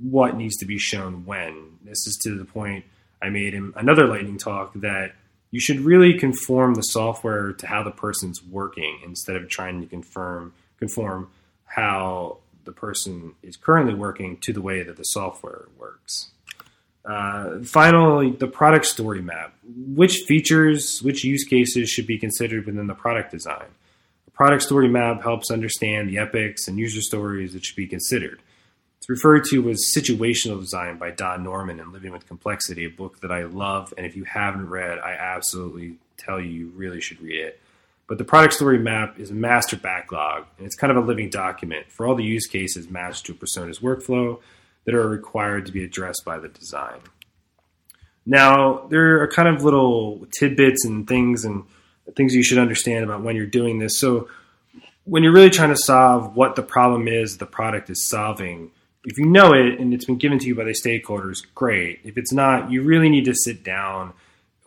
what needs to be shown when. This is to the point I made in another lightning talk that you should really conform the software to how the person's working instead of trying to confirm conform how the person is currently working to the way that the software works. Uh, finally, the product story map. Which features, which use cases should be considered within the product design? A product story map helps understand the epics and user stories that should be considered. It's referred to as situational design by Don Norman in Living with Complexity, a book that I love. And if you haven't read, I absolutely tell you, you really should read it. But the product story map is a master backlog, and it's kind of a living document for all the use cases matched to a persona's workflow that are required to be addressed by the design. Now, there are kind of little tidbits and things and things you should understand about when you're doing this. So, when you're really trying to solve what the problem is the product is solving, if you know it and it's been given to you by the stakeholders, great. If it's not, you really need to sit down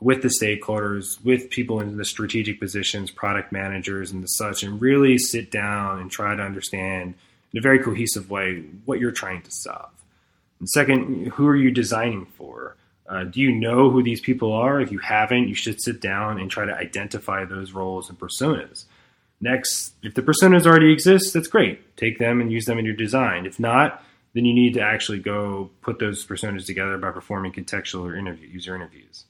with the stakeholders, with people in the strategic positions, product managers, and the such, and really sit down and try to understand in a very cohesive way what you're trying to solve. And second, who are you designing for? Uh, do you know who these people are? If you haven't, you should sit down and try to identify those roles and personas. Next, if the personas already exist, that's great. Take them and use them in your design. If not, then you need to actually go put those personas together by performing contextual or interview, user interviews.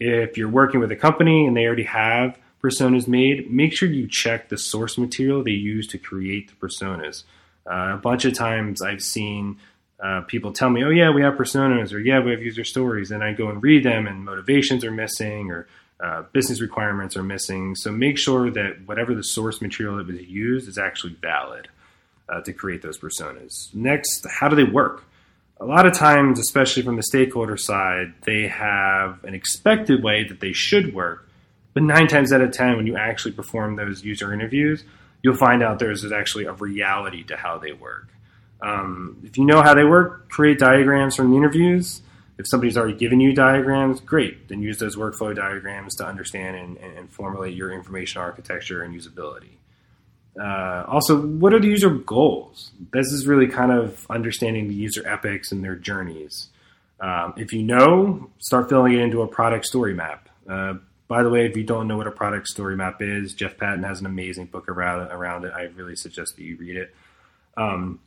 If you're working with a company and they already have personas made, make sure you check the source material they use to create the personas. Uh, a bunch of times I've seen uh, people tell me, oh, yeah, we have personas, or yeah, we have user stories. And I go and read them, and motivations are missing, or uh, business requirements are missing. So make sure that whatever the source material that was used is actually valid uh, to create those personas. Next, how do they work? A lot of times, especially from the stakeholder side, they have an expected way that they should work. But nine times out of 10, when you actually perform those user interviews, you'll find out there's actually a reality to how they work. Um, if you know how they work, create diagrams from the interviews. If somebody's already given you diagrams, great. Then use those workflow diagrams to understand and, and formulate your information architecture and usability. Uh, also, what are the user goals? This is really kind of understanding the user epics and their journeys. Um, if you know, start filling it into a product story map. Uh, by the way, if you don't know what a product story map is, Jeff Patton has an amazing book around, around it. I really suggest that you read it. Um,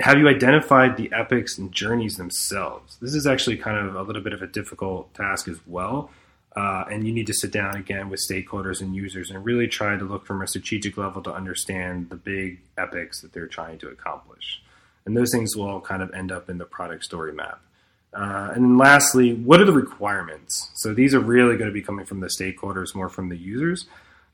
have you identified the epics and journeys themselves? This is actually kind of a little bit of a difficult task as well. Uh, and you need to sit down again with stakeholders and users and really try to look from a strategic level to understand the big epics that they're trying to accomplish. And those things will kind of end up in the product story map. Uh, and then lastly, what are the requirements? So these are really going to be coming from the stakeholders, more from the users.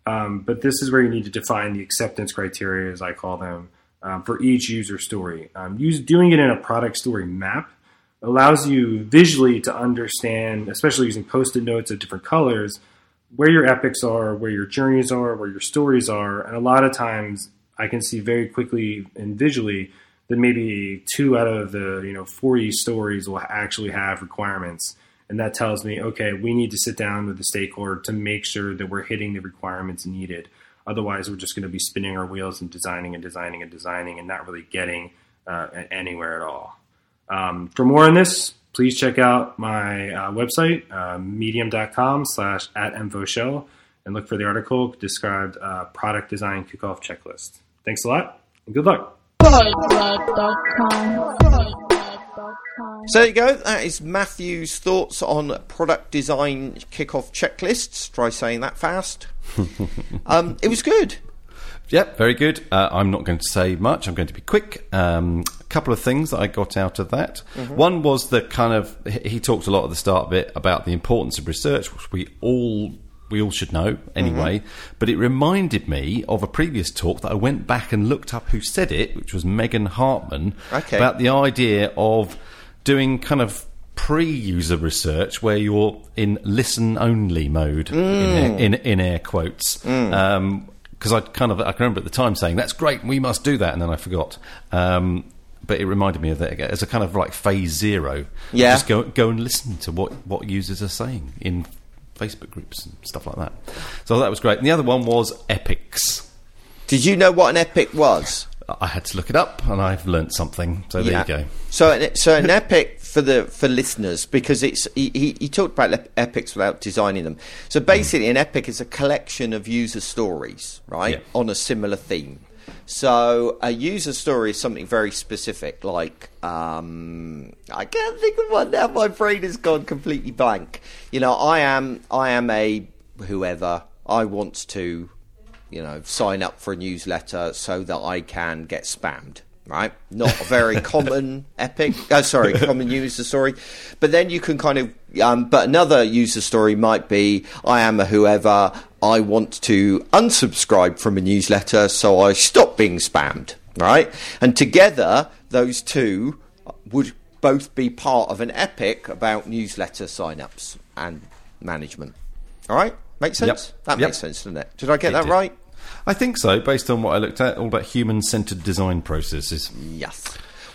Um, but this is where you need to define the acceptance criteria, as I call them, um, for each user story. Um, use, doing it in a product story map allows you visually to understand, especially using post-it notes of different colors, where your epics are, where your journeys are, where your stories are, and a lot of times I can see very quickly and visually that maybe two out of the you know 40 stories will actually have requirements. And that tells me okay we need to sit down with the stakeholder to make sure that we're hitting the requirements needed. Otherwise, we're just going to be spinning our wheels and designing and designing and designing and not really getting uh, anywhere at all. Um, for more on this, please check out my uh, website, uh, medium.com slash at mvoshell, and look for the article described uh, product design kickoff checklist. Thanks a lot, and good luck. So there you go. That is Matthew's thoughts on product design kickoff checklists. Try saying that fast. <laughs> um, it was good. Yep, very good. Uh, I'm not going to say much. I'm going to be quick. Um, a couple of things that I got out of that. Mm-hmm. One was the kind of he talked a lot at the start of it about the importance of research, which we all we all should know anyway. Mm-hmm. But it reminded me of a previous talk that I went back and looked up who said it, which was Megan Hartman, okay. about the idea of doing kind of pre-user research where you're in listen-only mode mm. in, in, in, air quotes. Mm. Um, because I kind of I can remember at the time saying that's great, we must do that, and then I forgot. Um, but it reminded me of that as a kind of like phase zero. Yeah, just go go and listen to what what users are saying in Facebook groups and stuff like that. So that was great. And the other one was epics. Did you know what an epic was? I had to look it up, and I've learnt something. So there yeah. you go. So, so an <laughs> epic for the for listeners because it's he, he, he, talked about epics without designing them. So basically, mm. an epic is a collection of user stories, right, yeah. on a similar theme. So a user story is something very specific, like um, I can't think of one now. My brain has gone completely blank. You know, I am I am a whoever I want to you know, sign up for a newsletter so that I can get spammed. Right, not a very common <laughs> epic. Oh, sorry, common user story. But then you can kind of. Um, but another user story might be: I am a whoever. I want to unsubscribe from a newsletter, so I stop being spammed. Right, and together those two would both be part of an epic about newsletter sign-ups and management. All right, makes sense. Yep. That yep. makes sense, doesn't it? Did I get it that did. right? I think so, based on what I looked at, all about human centered design processes. Yes.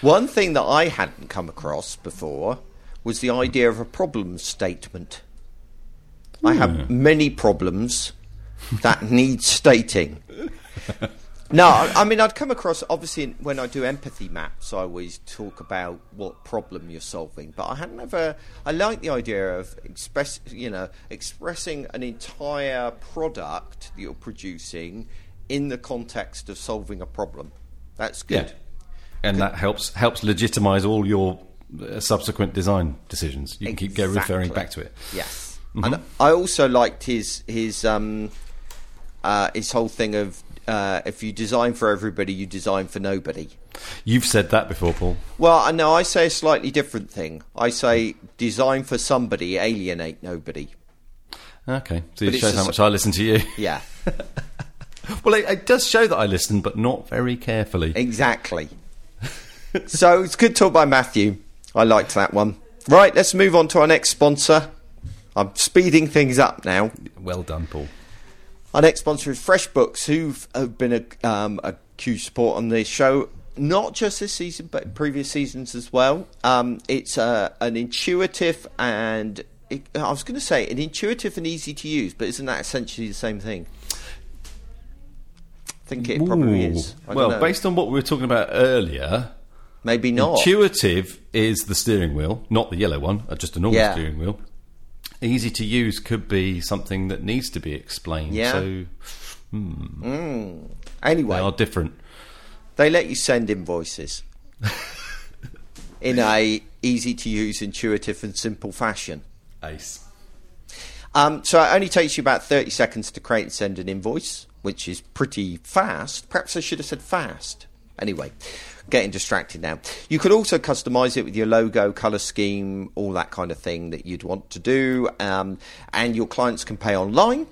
One thing that I hadn't come across before was the idea of a problem statement. I have Hmm. many problems that need stating. <laughs> No, I, mean I'd come across obviously when I do empathy maps, I always talk about what problem you're solving. But I hadn't ever. I like the idea of express, you know, expressing an entire product that you're producing in the context of solving a problem. That's good. Yeah. And that helps helps legitimize all your uh, subsequent design decisions. You can keep referring back to it. Yes, Mm-hmm. and I also liked his his um uh, his whole thing of uh, if you design for everybody, you design for nobody. You've said that before, Paul. Well, I know I say a slightly different thing. I say design for somebody, alienate nobody. Okay, so But it shows how much I listen to you. Yeah, <laughs> Well, it, it does show that I listen, but not very carefully. exactly. so it's good talk by Matthew. I liked that one. Right, let's move on to our next sponsor. I'm speeding things up now. Well done, Paul. Our next sponsor is FreshBooks, who've been a, um, a huge support on this show, not just this season, but previous seasons as well. Um, it's uh, an intuitive and it, I was going to say an intuitive and easy to use, but isn't that essentially the same thing? I think it probably is. I Well, based on what we were talking about earlier, maybe not. intuitive is the steering wheel, not the yellow one, uh, just a normal Yeah. steering wheel. Easy to use could be something that needs to be explained. Yeah. So anyway, they are different. they let you send invoices <laughs> in a easy to use, intuitive, and simple fashion. Ace. Um, so it only takes you about 30 seconds to create and send an invoice, which is pretty fast. Perhaps I should have said fast. Anyway, getting distracted now. You could also customize it with your logo, color scheme, all that kind of thing that you'd want to do. Um, and your clients can pay online,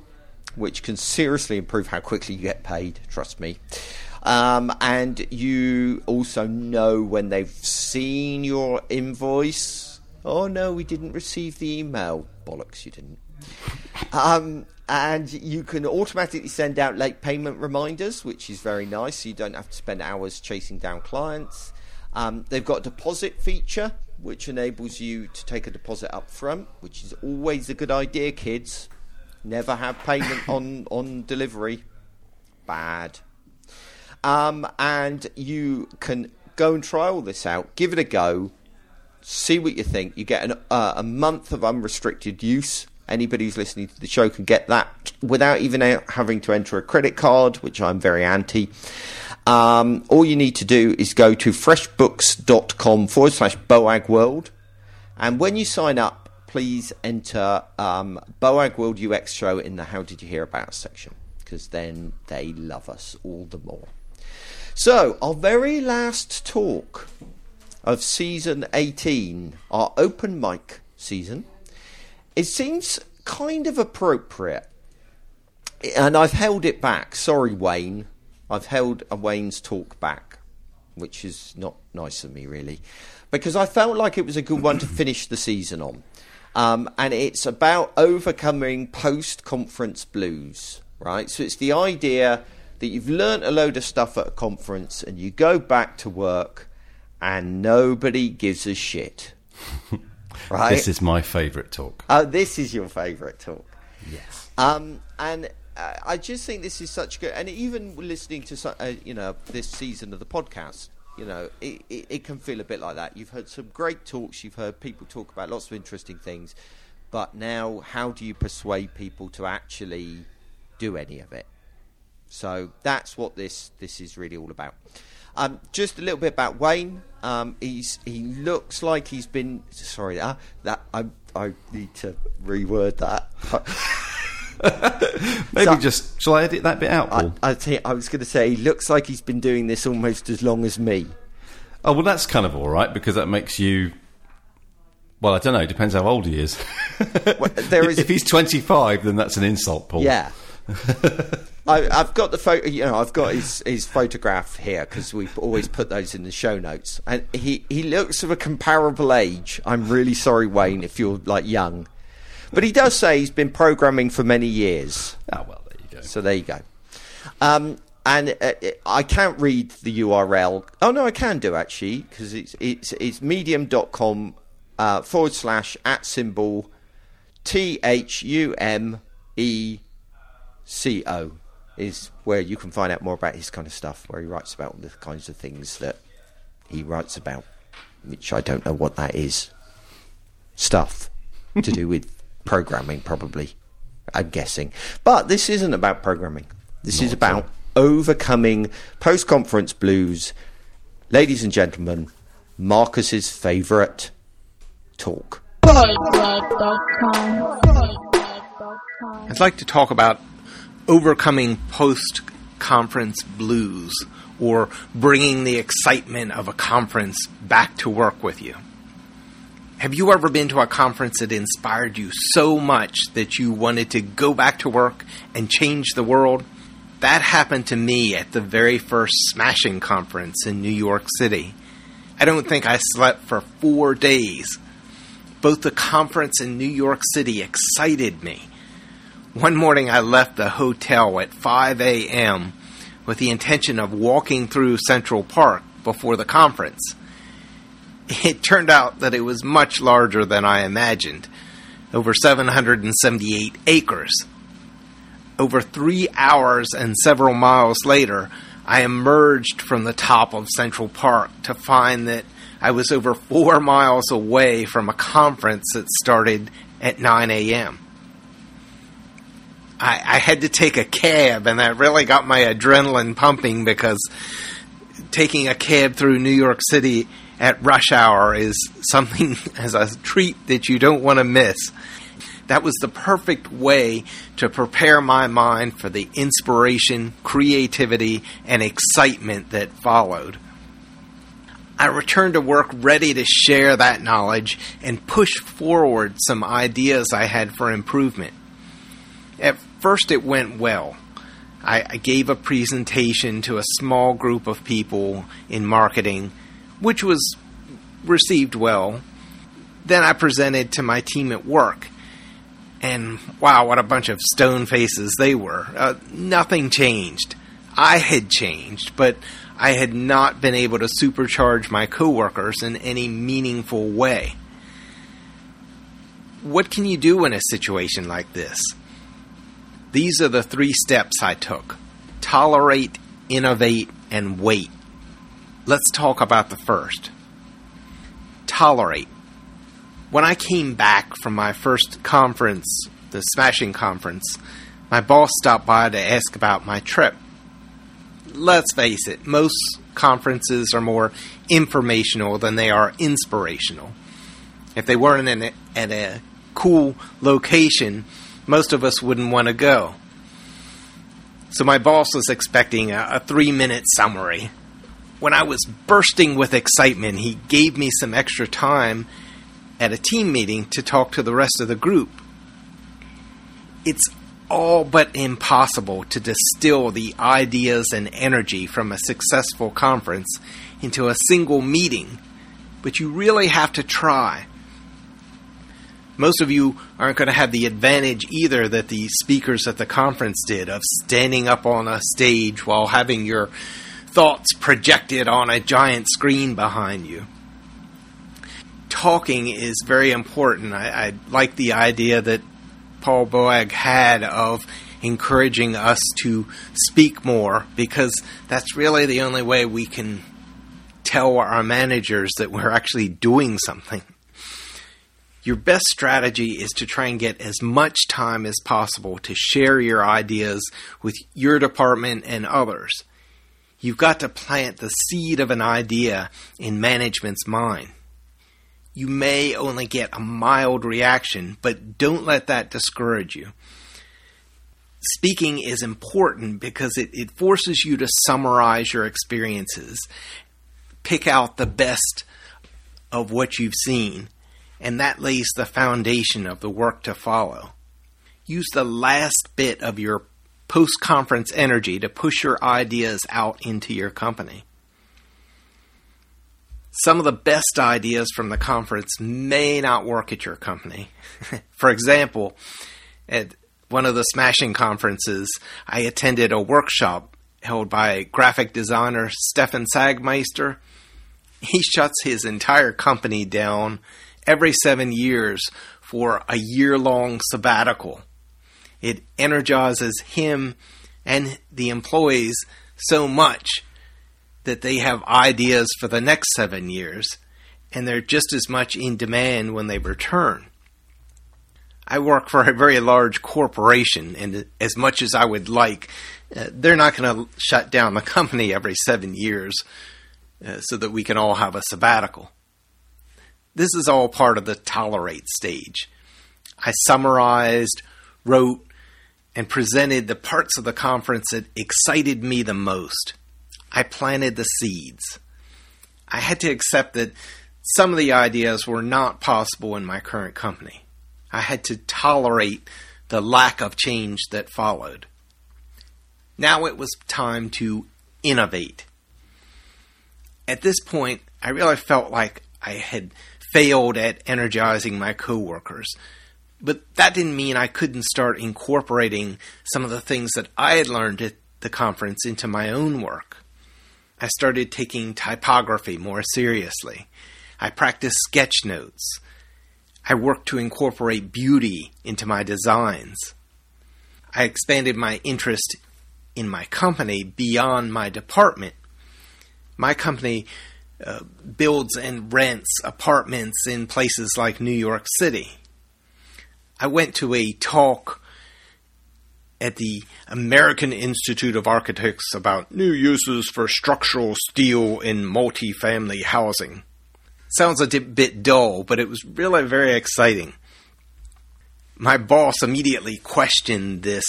which can seriously improve how quickly you get paid, trust me. Um, and you also know when they've seen your invoice. Oh no, we didn't receive the email. Bollocks, you didn't. Um, and you can automatically send out late payment reminders, which is very nice. So you don't have to spend hours chasing down clients. Um, they've got a deposit feature, which enables you to take a deposit up front, which is always a good idea, kids. Never have payment <coughs> on, on delivery. Bad. Um, and you can go and try all this out, give it a go, see what you think. You get an, uh, a month of unrestricted use. Anybody who's listening to the show can get that without even having to enter a credit card, which I'm very anti. Um, all you need to do is go to freshbooks.com forward slash Boagworld. And when you sign up, please enter um, Boagworld UX Show in the How Did You Hear About section, because then they love us all the more. So, our very last talk of season 18, our open mic season, it seems kind of appropriate. And I've held it back. Sorry, Wayne. I've held a Wayne's talk back, which is not nice of me, really, because I felt like it was a good one to <coughs> finish the season on. Um, and it's about overcoming post conference blues, right? So it's the idea that you've learnt a load of stuff at a conference and you go back to work and nobody gives a shit. <laughs> right? This is my favourite talk. Oh, this is your favourite talk. Yes. Um, and uh, I just think this is such good. And even listening to uh, you know this season of the podcast, you know, it, it, it, can feel a bit like that. You've heard some great talks. You've heard people talk about lots of interesting things. But now, how do you persuade people to actually do any of it? So that's what this this is really all about. Um, just a little bit about Wayne. Um, he's he looks like he's been sorry uh, that I I need to reword that. <laughs> Maybe so, just shall I edit that bit out? Paul? I, I, I was going to say he looks like he's been doing this almost as long as me. Oh well, that's kind of all right because that makes you. Well, I don't know. It depends how old he is. well, there <laughs> is if he's twenty-five, then that's an insult, Paul. Yeah. <laughs> I, have got the photo. You know, I've got his his photograph here because we always put those in the show notes. And he he looks of a comparable age. I'm really sorry, Wayne, if you're like young, but he does say he's been programming for many years. Oh well, there you go. So there you go. Um, and uh, I can't read the URL. Oh no, I can do actually because it's it's it's medium.com uh, forward slash at symbol T H U M E Co is where you can find out more about his kind of stuff, where he writes about the kinds of things that he writes about, which I don't know what that is. Stuff to do with programming, probably. I'm guessing. But this isn't about programming. This Not is about overcoming post conference blues. Ladies and gentlemen, Marcus's favourite talk. I'd like to talk about overcoming post conference blues or bringing the excitement of a conference back to work with you. Have you ever been to a conference that inspired you so much that you wanted to go back to work and change the world? That happened to me at the very first Smashing conference in New York City. I don't think I slept for four days. Both the conference in New York City excited me one morning I left the hotel at 5 a.m. with the intention of walking through Central Park before the conference. It turned out that it was much larger than I imagined over 778 acres. Over three hours and several miles later, I emerged from the top of Central Park to find that I was over four miles away from a conference that started at 9 a.m. I, I had to take a cab, and that really got my adrenaline pumping because taking a cab through New York City at rush hour is <laughs> something as a treat that you don't want to miss. That was the perfect way to prepare my mind for the inspiration, creativity, and excitement that followed. I returned to work ready to share that knowledge and push forward some ideas I had for improvement. At first it went well. I, I gave a presentation to a small group of people in marketing, which was received well. Then I presented to my team at work. And wow, what a bunch of stone faces they were. Uh, nothing changed. I had changed, but I had not been able to supercharge my coworkers in any meaningful way. What can you do in a situation like this? These are the three steps I took tolerate, innovate, and wait. Let's talk about the first. tolerate. When I came back from my first conference, the Smashing Conference, my boss stopped by to ask about my trip. Let's face it, most conferences are more informational than they are inspirational. If they weren't in a, at a cool location, most of us wouldn't want to go. So my boss was expecting a, a three minute summary. When I was bursting with excitement, he gave me some extra time at a team meeting to talk to the rest of the group. It's all but impossible to distill the ideas and energy from a successful conference into a single meeting, but you really have to try. Most of you aren't going to have the advantage either that the speakers at the conference did of standing up on a stage while having your thoughts projected on a giant screen behind you. Talking is very important. I, I like the idea that Paul Boag had of encouraging us to speak more because that's really the only way we can tell our managers that we're actually doing something. Your best strategy is to try and get as much time as possible to share your ideas with your department and others. You've got to plant the seed of an idea in management's mind you may only get a mild reaction, but don't let that discourage you. Speaking is important because it, it forces you to summarize your experiences, pick out the best of what you've seen, and that lays the foundation of the work to follow. Use the last bit of your post conference energy to push your ideas out into your company some of the best ideas from the conference may not work at your company. <laughs> For example, at one of the smashing conferences, I attended a workshop held by graphic designer Stefan Sagmeister. He <laughs> shuts his entire company down every seven years for a year long sabbatical. It energizes him and the employees so much that they have ideas for the next seven years, and they're just as much in demand when they return. I work for a very large corporation, and as much as I would like, uh, they're not going to shut down the company every seven years uh, so that we can all have a sabbatical. This is all part of the tolerate stage. I summarized, wrote, and presented the parts of the conference that excited me the most. I planted the seeds. I had to accept that some of the ideas were not possible in my current company. I had to tolerate the lack of change that followed. Now it was time to innovate. At this point, I really felt like I had failed at energizing my coworkers. But that didn't mean I couldn't start incorporating some of the things that I had learned at the conference into my own work. I started taking typography more seriously. I practiced sketch notes. I worked to incorporate beauty into my designs. I expanded my interest in my company beyond my department. My company uh, builds and rents apartments in places like New York City. I went to a talk at the American Institute of Architects about new uses for structural steel in multifamily housing. Sounds a bit dull, but it was really very exciting. My boss immediately questioned this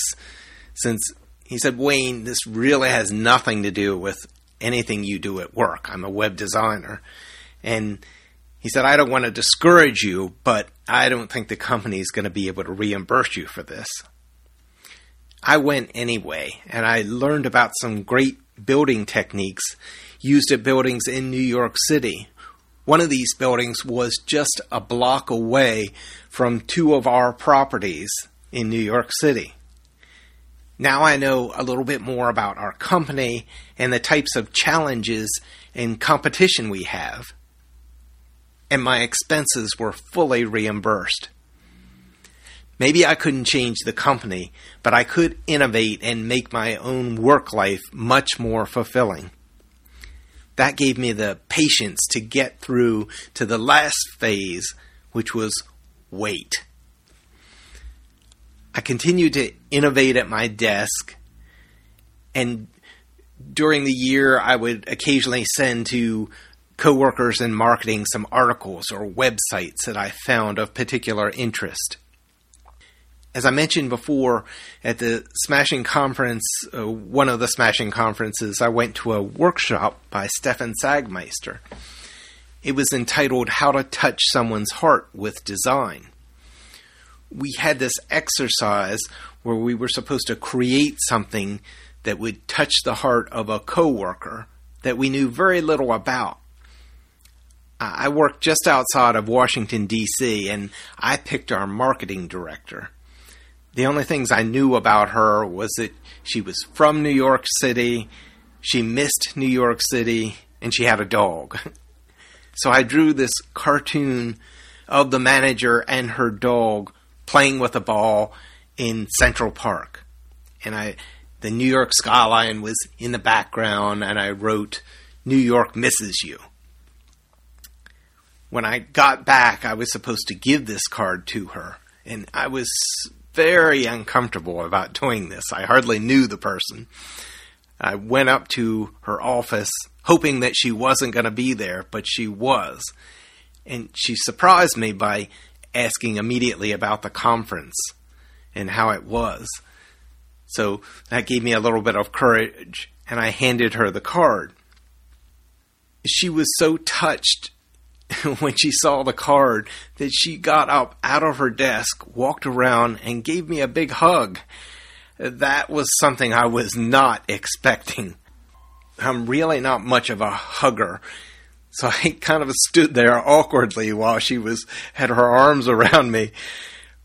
since he said, Wayne, this really has nothing to do with anything you do at work. I'm a web designer. And he said, I don't want to discourage you, but I don't think the company is going to be able to reimburse you for this. I went anyway, and I learned about some great building techniques used at buildings in New York City. One of these buildings was just a block away from two of our properties in New York City. Now I know a little bit more about our company and the types of challenges and competition we have. And my expenses were fully reimbursed. Maybe I couldn't change the company, but I could innovate and make my own work life much more fulfilling. that gave me the patience to get through to the last phase, which was wait. I continued to innovate at my desk, and during the year, I would occasionally send to coworkers in marketing some articles or websites that I found of particular interest. As I mentioned before, at the Smashing Conference, uh, one of the Smashing Conferences, I went to a workshop by Stefan Sagmeister. It was entitled How to Touch Someone's Heart with Design. We had this exercise where we were supposed to create something that would touch the heart of a coworker that we knew very little about. I worked just outside of Washington, D.C., and I picked our marketing director. The only things I knew about her was that she was from New York City, she missed New York City, and she had a dog. <laughs> so I drew this cartoon of the manager and her dog playing with a ball in Central Park. And I the New York skyline was in the background and I wrote New York misses you when I got back, I was supposed to give this card to her, and I was very uncomfortable about doing this. I hardly knew the person. I went up to her office hoping that she wasn't going to be there, but she was. And she surprised me by asking immediately about the conference and how it was. So that gave me a little bit of courage, and I handed her the card. She was so touched <laughs> when she saw the card that she got up out of her desk, walked around, and gave me a big hug. That was something I was not <laughs> expecting. I'm really not much of a hugger. So I <laughs> kind of stood there awkwardly while she was had her arms around me.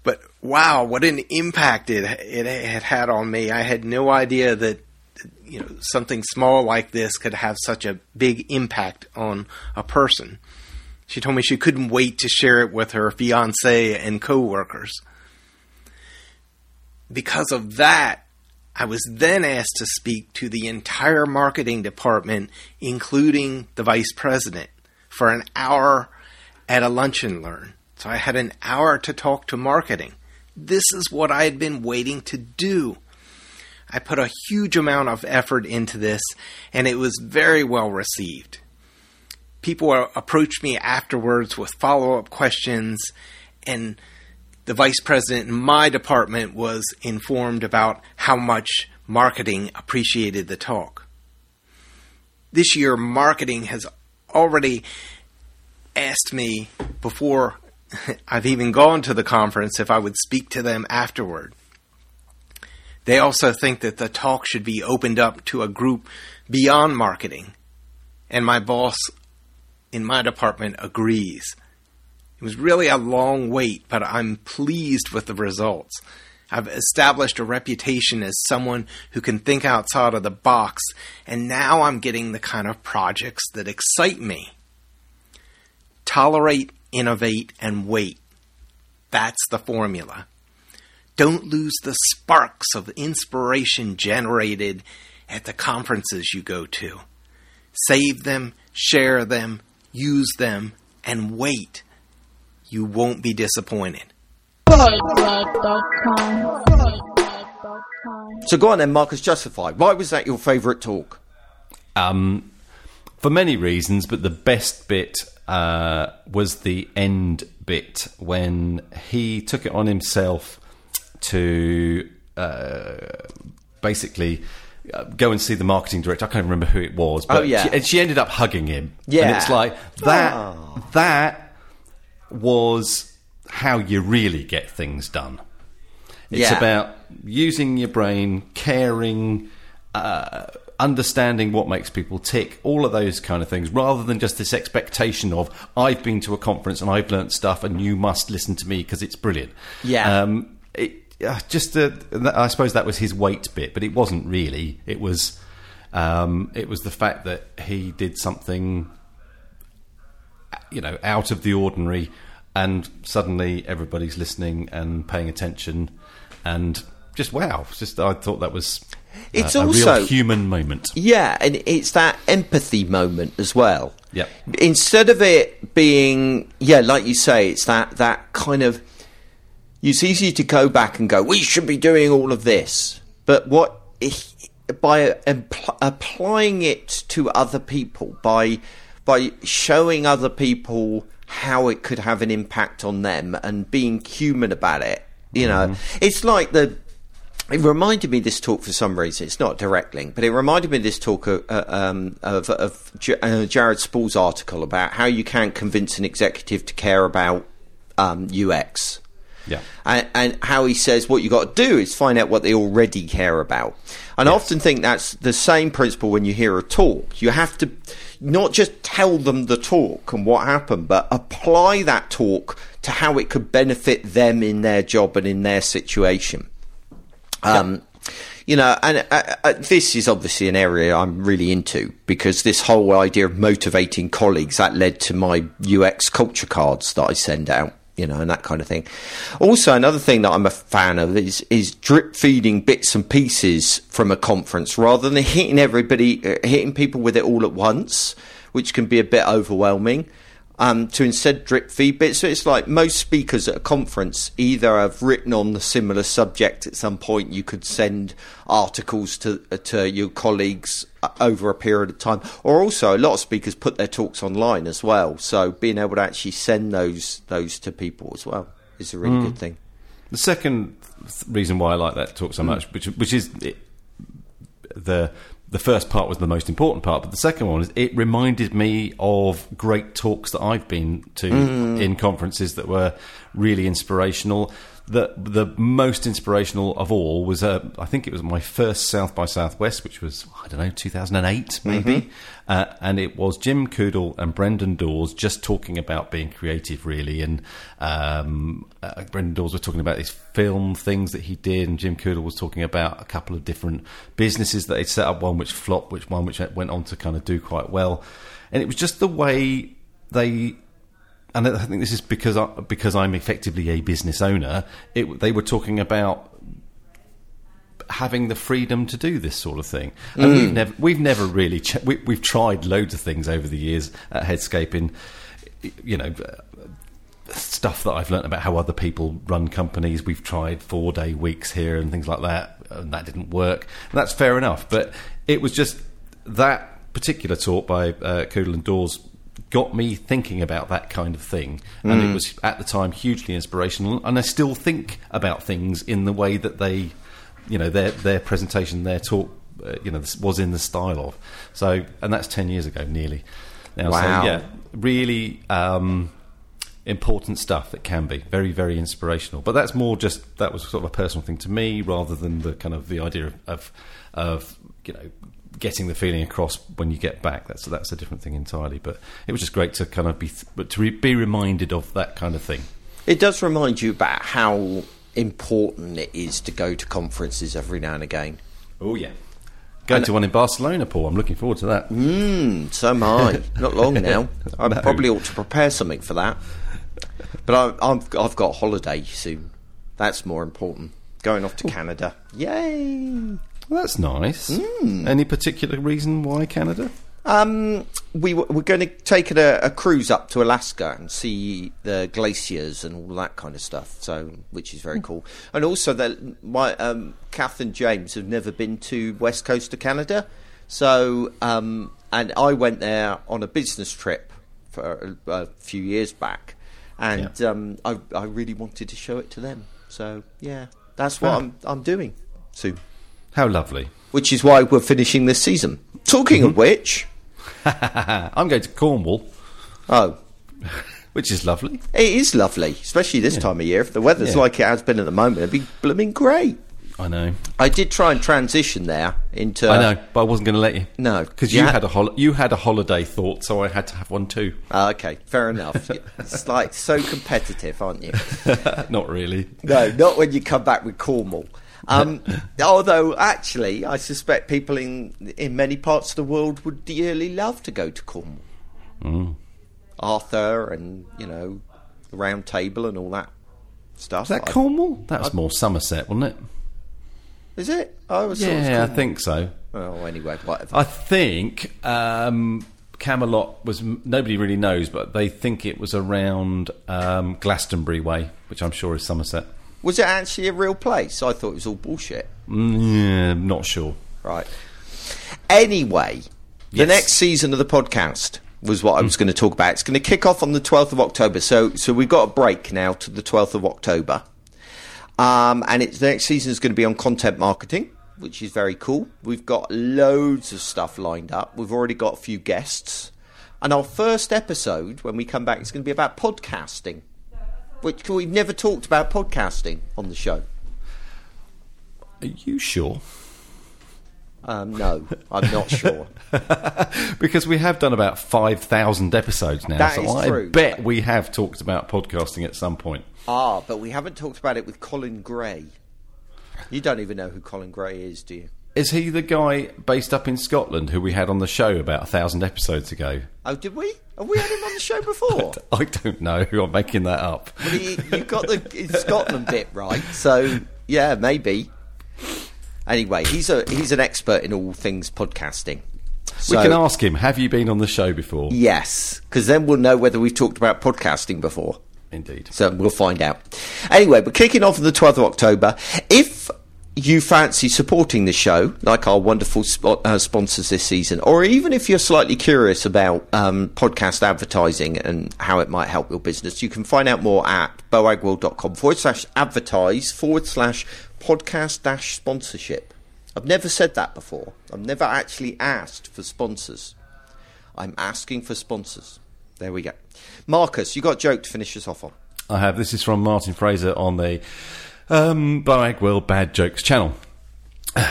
But wow, what an impact it, it had had on me. I had no idea that you know something small like this could have such a big impact on a person. She told me she couldn't wait to share it with her fiance and coworkers. Because of that, I was then asked to speak to the entire marketing department, including the vice president, for an hour at a lunch and learn. So I had an hour to talk to marketing. This is what I had been waiting to do. I put a huge amount of effort into this, and it was very well received people approached me afterwards with follow up questions, and the vice president in my department was informed about how much marketing appreciated the talk. This year, marketing has already asked me before <laughs> I've even gone to the conference if I would speak to them afterward. They also think that the talk should be opened up to a group beyond marketing. And my boss in my department agrees. It was really a long wait, but I'm pleased with the results. I've established a reputation as someone who can think outside of the box, and now I'm getting the kind of projects that excite me. Tolerate, innovate, and wait. That's the formula. Don't lose the sparks of inspiration generated at the conferences you go to. Save them, share them, use them, and wait. You won't be disappointed. So go on then, Marcus, justify. Why was that your favourite talk? Um, for many reasons, but the best bit uh, was the end bit when he took it on himself to uh, basically uh, go and see the marketing director. I can't remember who it was, but oh, yeah. she, and she ended up hugging him. Yeah, and it's like that. Oh. That was how you really get things done. It's Yeah. about using your brain, caring, uh, understanding what makes people tick, all of those kind of things, rather than just this expectation of I've been to a conference and I've learnt stuff and you must listen to me because it's brilliant. Yeah. Um, it, uh, just uh, I suppose that was his weight bit, but it wasn't really. It was um, it was the fact that he did something you know out of the ordinary, and suddenly everybody's listening and paying attention, and just wow! Just I thought that was uh, It's a, a also real human moment. Yeah, and it's that empathy moment as well. Yeah. Instead of it being, yeah, like you say, it's that that kind of. It's easy to go back and go, we should be doing all of this, but what by impl- applying it to other people, by by showing other people how it could have an impact on them and being human about it. You know, mm-hmm. it's like the. It reminded me this talk for some reason. It's not a direct link, but it reminded me this talk uh, um, of, of J- uh, Jared Spool's article about how you can't convince an executive to care about um, UX. Yeah. And, and, how he says what you got to do is find out what they already care about. And yes. I often think that's the same principle when you hear a talk. You have to not just tell them the talk and what happened, but apply that talk to how it could benefit them in their job and in their situation. Um, you know, and uh, uh, this is obviously an area I'm really into because this whole idea of motivating colleagues that led to my UX culture cards that I send out you know, and that kind of thing. Also, another thing that I'm a fan of is is drip feeding bits and pieces from a conference rather than hitting everybody, uh, hitting people with it all at once, which can be a bit overwhelming um, to instead drip feed bits. So it's like most speakers at a conference either have written on the similar subject at some point. You could send articles to uh, to your colleagues uh, over a period of time, or also a lot of speakers put their talks online as well. So being able to actually send those those to people as well is a really mm. good thing. The second reason why I like that talk so much, which which is it, the the first part was the most important part, but the second one is it reminded me of great talks that I've been to mm. in conferences that were really inspirational the the most inspirational of all was uh, I think it was my first South by Southwest, which was I don't know 2008 maybe, mm-hmm. uh, and it was Jim Coudal and Brendan Dawes just talking about being creative really, and um, uh, Brendan Dawes was talking about these film things that he did, and Jim Coudal was talking about a couple of different businesses that he'd set up, one which flopped, which one which went on to kind of do quite well, and it was just the way they and I think this is because I, because I'm effectively a business owner. It, they were talking about having the freedom to do this sort of thing, and mm. we've never we've never really ch- we, have tried loads of things over the years at Headscape in you know stuff that I've learned about how other people run companies. We've tried four day weeks here and things like that, and that didn't work. And that's fair enough, but it was just that particular talk by uh, and Dawes got me thinking about that kind of thing. And mm. it was at the time hugely inspirational. And I still think about things in the way that they, you know, their their presentation, their talk, uh, you know, was in the style of. So, and that's ten years ago, nearly. Now, wow. So, yeah, really. Um, important stuff that can be very very inspirational but that's more just that was sort of a personal thing to me rather than the kind of the idea of of, of you know getting the feeling across when you get back. That's that's a different thing entirely. But it was just great to kind of be th- to re- be reminded of that kind of thing. It does remind you about how important it is to go to conferences every now and again. Oh yeah. Going and to one in Barcelona, Paul. I'm looking forward to that. Mm, so am I. Not long now. <laughs> I no. probably ought to prepare something for that. But I, have I've got a holiday soon. That's more important. Going off to Canada. Yay! Well, that's nice. Mm. Any particular reason why Canada? Um, we we're going to take a, a, cruise up to Alaska and see the glaciers and all that kind of stuff. So, which is very mm. cool. And also, that my um, Kath and James have never been to west coast of Canada. So, um, and I went there on a business trip for a, a few years back, and yeah. um, I, I really wanted to show it to them. So, yeah, that's what I'm I'm doing soon. How lovely. Which is why we're finishing this season. Talking mm-hmm. of which. <laughs> I'm going to Cornwall. Oh. <laughs> Which is lovely. It is lovely, especially this yeah. time of year. If the weather's yeah. like it has been at the moment, it'd be blooming great. I know. I did try and transition there into. I know, but I wasn't going to let you. No, because you, you, had, a hol- you had a holiday thought, so I had to have one too. Uh, okay, fair enough. <laughs> it's like so competitive, aren't you? not really. No, not when you come back with Cornwall. Um, although, actually, I suspect people in in many parts of the world would dearly love to go to Cornwall. Mm. Arthur and you know the Round Table and all that stuff. Is that I, Cornwall? That was I, more Somerset, wasn't it? Is it? I was. Yeah, I think so. Oh, anyway, whatever. I think um, Camelot was nobody really knows, but they think it was around um, Glastonbury way, which I'm sure is Somerset. Was it actually a real place? I thought it was all bullshit. Mm, yeah, not sure. Right. Anyway, the Yes. next season of the podcast was what I was going to talk about. It's going to kick off on the 12th of October. So, so we've got a break now to the 12th of October. Um, and it's, the next season is going to be on content marketing, which is very cool. We've got loads of stuff lined up. We've already got a few guests. And our first episode, when we come back, is going to be about podcasting, which we've never talked about podcasting on the show. Are you sure? Um, no, I'm not sure. <laughs> Because we have done about 5,000 episodes now, That so is I true. bet we have talked about podcasting at some point. Ah, but we haven't talked about it with Colin Gray. You don't even know who Colin Gray is, do you? Is he the guy based up in Scotland who we had on the show about a thousand episodes ago? Oh, did we? Have we had him on the show before? <laughs> I don't know. I'm making that up. Well, he, you got the Scotland bit right, so yeah, maybe. Anyway, he's a he's an expert in all things podcasting. we can ask him, have you been on the show before? Yes, because then we'll know whether we've talked about podcasting before. Indeed. So we'll find out. Anyway, we're kicking off on the 12th of October. If you fancy supporting the show, like our wonderful uh, sponsors this season, or even if you're slightly curious about um, podcast advertising and how it might help your business, you can find out more at boagworld.com forward slash advertise forward slash podcast dash sponsorship. I've never said that before. I've never actually asked for sponsors. I'm asking for sponsors. There we go. Marcus, you got a joke to finish us off on. I have. This is from Martin Fraser on the um, Boagworld Bad Jokes channel. <sighs>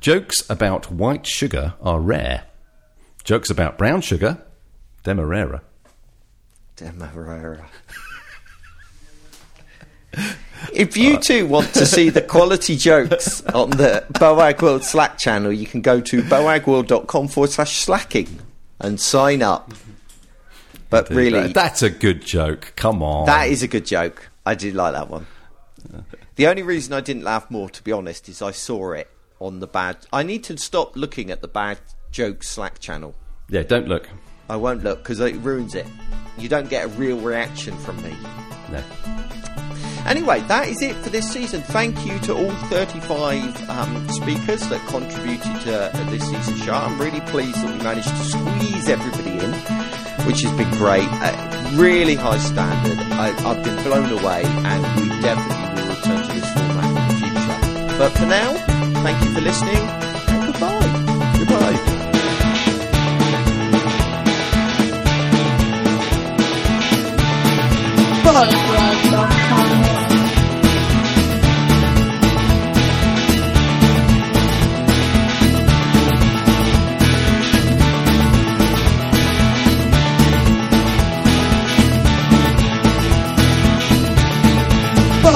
Jokes about white sugar are rare. Jokes about brown sugar, demerara. Demerara. <laughs> if you too want to see the quality jokes on the Boagworld Slack channel, you can go to boagworld.com forward slash slacking and sign up. But really, That's a good joke. Come on. that is a good joke. I did like that one. The only reason I didn't laugh more, to be honest, is I saw it on the bad. I need to stop looking at the bad jokes Slack channel. Yeah, don't look. I won't look because it ruins it. You don't get a real reaction from me. No. Anyway, that is it for this season. Thank you to all 35 um, speakers that contributed to uh, this season's show. I'm really pleased that we managed to squeeze everybody in, which has been great. Uh, really high standard. I, I've been blown away, and we definitely But for now, thank you for listening, and goodbye. Goodbye.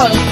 Boagworld.